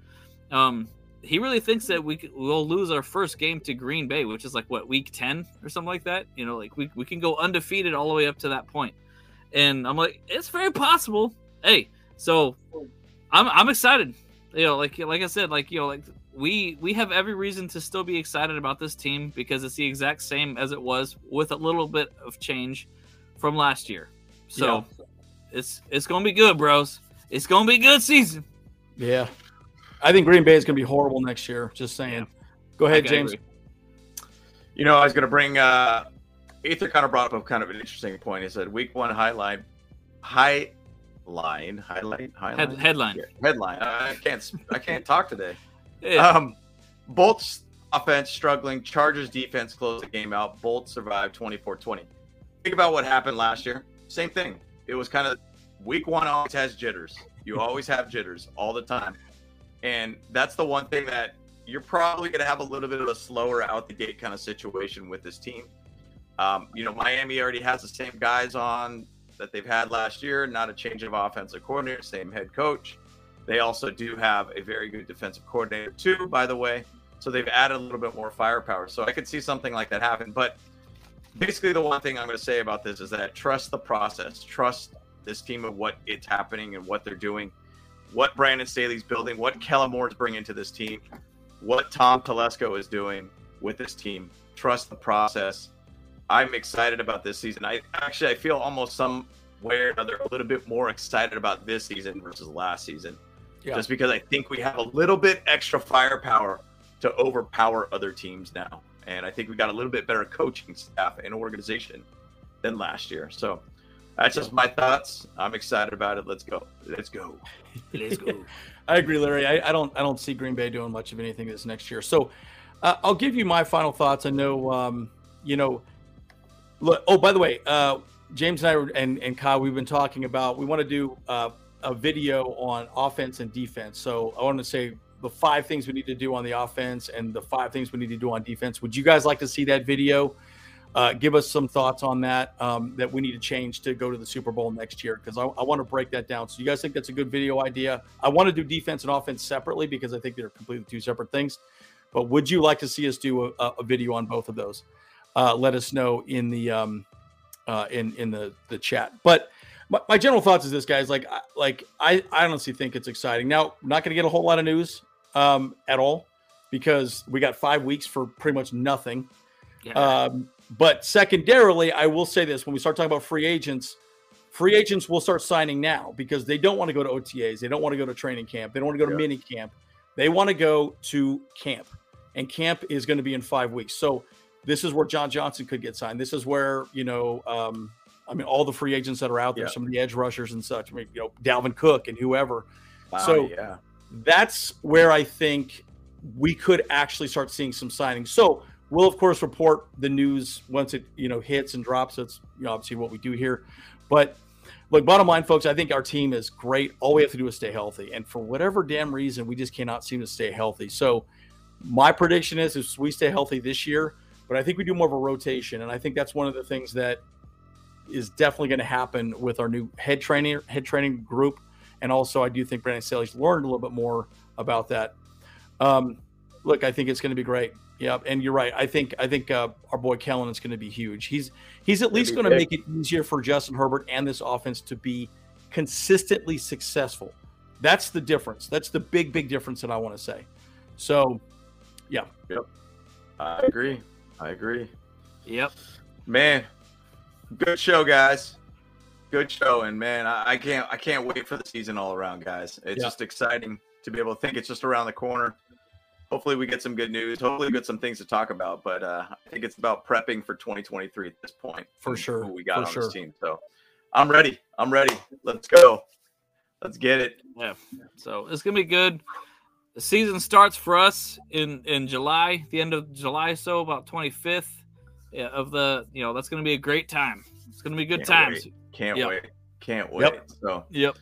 Um, he really thinks that we will lose our first game to Green Bay, which is like what week ten or something like that. You know, like we we can go undefeated all the way up to that point. And I'm like, it's very possible. Hey, so I'm I'm excited. You know, like like I said, like you know, like we we have every reason to still be excited about this team because it's the exact same as it was with a little bit of change from last year. So it's it's gonna be good, bros. It's gonna be a good season. Yeah. I think Green Bay is going to be horrible next year. Just saying. Go ahead, James. agree. you know, I was going to bring. uh Ether kind of brought up kind of an interesting point. He said, "Week one highlight, high line, highlight, highlight, Head, headline. Yeah, headline. I can't. I can't talk today. Yeah. Um, Bolts offense struggling. Chargers defense closed the game out. Bolts survived 24-20. Think about what happened last year. Same thing. It was kind of week one always has jitters. You always have jitters all the time. And that's the one thing that you're probably going to have a little bit of a slower out the gate kind of situation with this team. Um, you know, Miami already has the same guys on that they've had last year, not a change of offensive coordinator, same head coach. They also do have a very good defensive coordinator, too, by the way. So they've added a little bit more firepower. So I could see something like that happen. But basically, the one thing I'm going to say about this is that trust the process, trust this team of what it's happening and what they're doing, what Brandon Staley's building, what Kellen Moore's bringing to this team, what Tom Telesco is doing with this team. Trust the process. I'm excited about this season. I actually I feel almost somewhere or another a little bit more excited about this season versus last season Yeah. just because I think we have a little bit extra firepower to overpower other teams now. And I think we got a little bit better coaching staff and organization than last year. So that's just my thoughts. I'm excited about it. Let's go. Let's go. Let's go. I agree, Larry. I, I don't I don't see Green Bay doing much of anything this next year. So uh, I'll give you my final thoughts. I know um, you know. Look. Oh, by the way, uh, James and I and and Kyle, we've been talking about we want to do uh, a video on offense and defense. So I want to say the five things we need to do on the offense and the five things we need to do on defense. Would you guys like to see that video? Uh, give us some thoughts on that um, that we need to change to go to the Super Bowl next year because I, I want to break that down. So you guys think that's a good video idea? I want to do defense and offense separately because I think they're completely two separate things. But would you like to see us do a, a video on both of those? Uh, let us know in the um, uh, in in the the chat. But my, my general thoughts is this, guys. Like like I I honestly think it's exciting. Now, not going to get a whole lot of news um, at all because we got five weeks for pretty much nothing. Yeah. Um, but secondarily, I will say this: when we start talking about free agents, free agents will start signing now because they don't want to go to OTAs, they don't want to go to training camp, they don't want to go to Yeah. mini camp, they want to go to camp, and camp is going to be in five weeks. So this is where John Johnson could get signed. This is where you know, um, I mean, all the free agents that are out there, Yeah. some of the edge rushers and such. I mean, you know, Dalvin Cook and whoever. Wow, So- yeah, That's where I think we could actually start seeing some signings. So we'll of course report the news once it you know hits and drops. That's you know obviously what we do here. But look, bottom line, folks, I think our team is great. All we have to do is stay healthy, and for whatever damn reason, we just cannot seem to stay healthy. So my prediction is if we stay healthy this year, but I think we do more of a rotation, and I think that's one of the things that is definitely going to happen with our new head training head training group. And also, I do think Brandon Staley's learned a little bit more about that. Um, look, I think it's going to be great. Yeah, and you're right. I think I think uh, our boy Kellen is going to be huge. He's he's at least going to make it easier for Justin Herbert and this offense to be consistently successful. That's the difference. That's the big big difference that I want to say. So, yeah. Yep. I agree. I agree. Yep. Man, good show, guys. Good show, and man, I, I can't I can't wait for the season all around, guys. It's Yeah. just exciting to be able to think it's just around the corner. Hopefully, we get some good news. Hopefully, we get some things to talk about. But uh, I think it's about prepping for 2023 at this point. For sure, we got for on sure. this team. So I'm ready. I'm ready. Let's go. Let's get it. Yeah. So it's gonna be good. The season starts for us in in July, the end of July, so about 25th of the. You know, that's gonna be a great time. It's gonna be good Can't times. Can't Yep. wait. Can't wait. So Yep.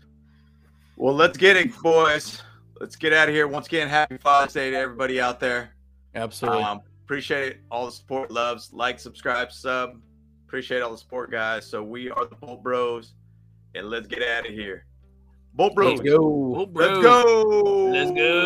well, let's get it, boys. Let's get out of here. Once again, happy Father's Day to everybody out there. absolutely. Um, appreciate all the support, loves, like, subscribe, sub. Appreciate all the support, guys. So we are the Bolt Bros, and let's get out of here. Bolt Bros, Let's go. Oh, bro. let's go. Let's go.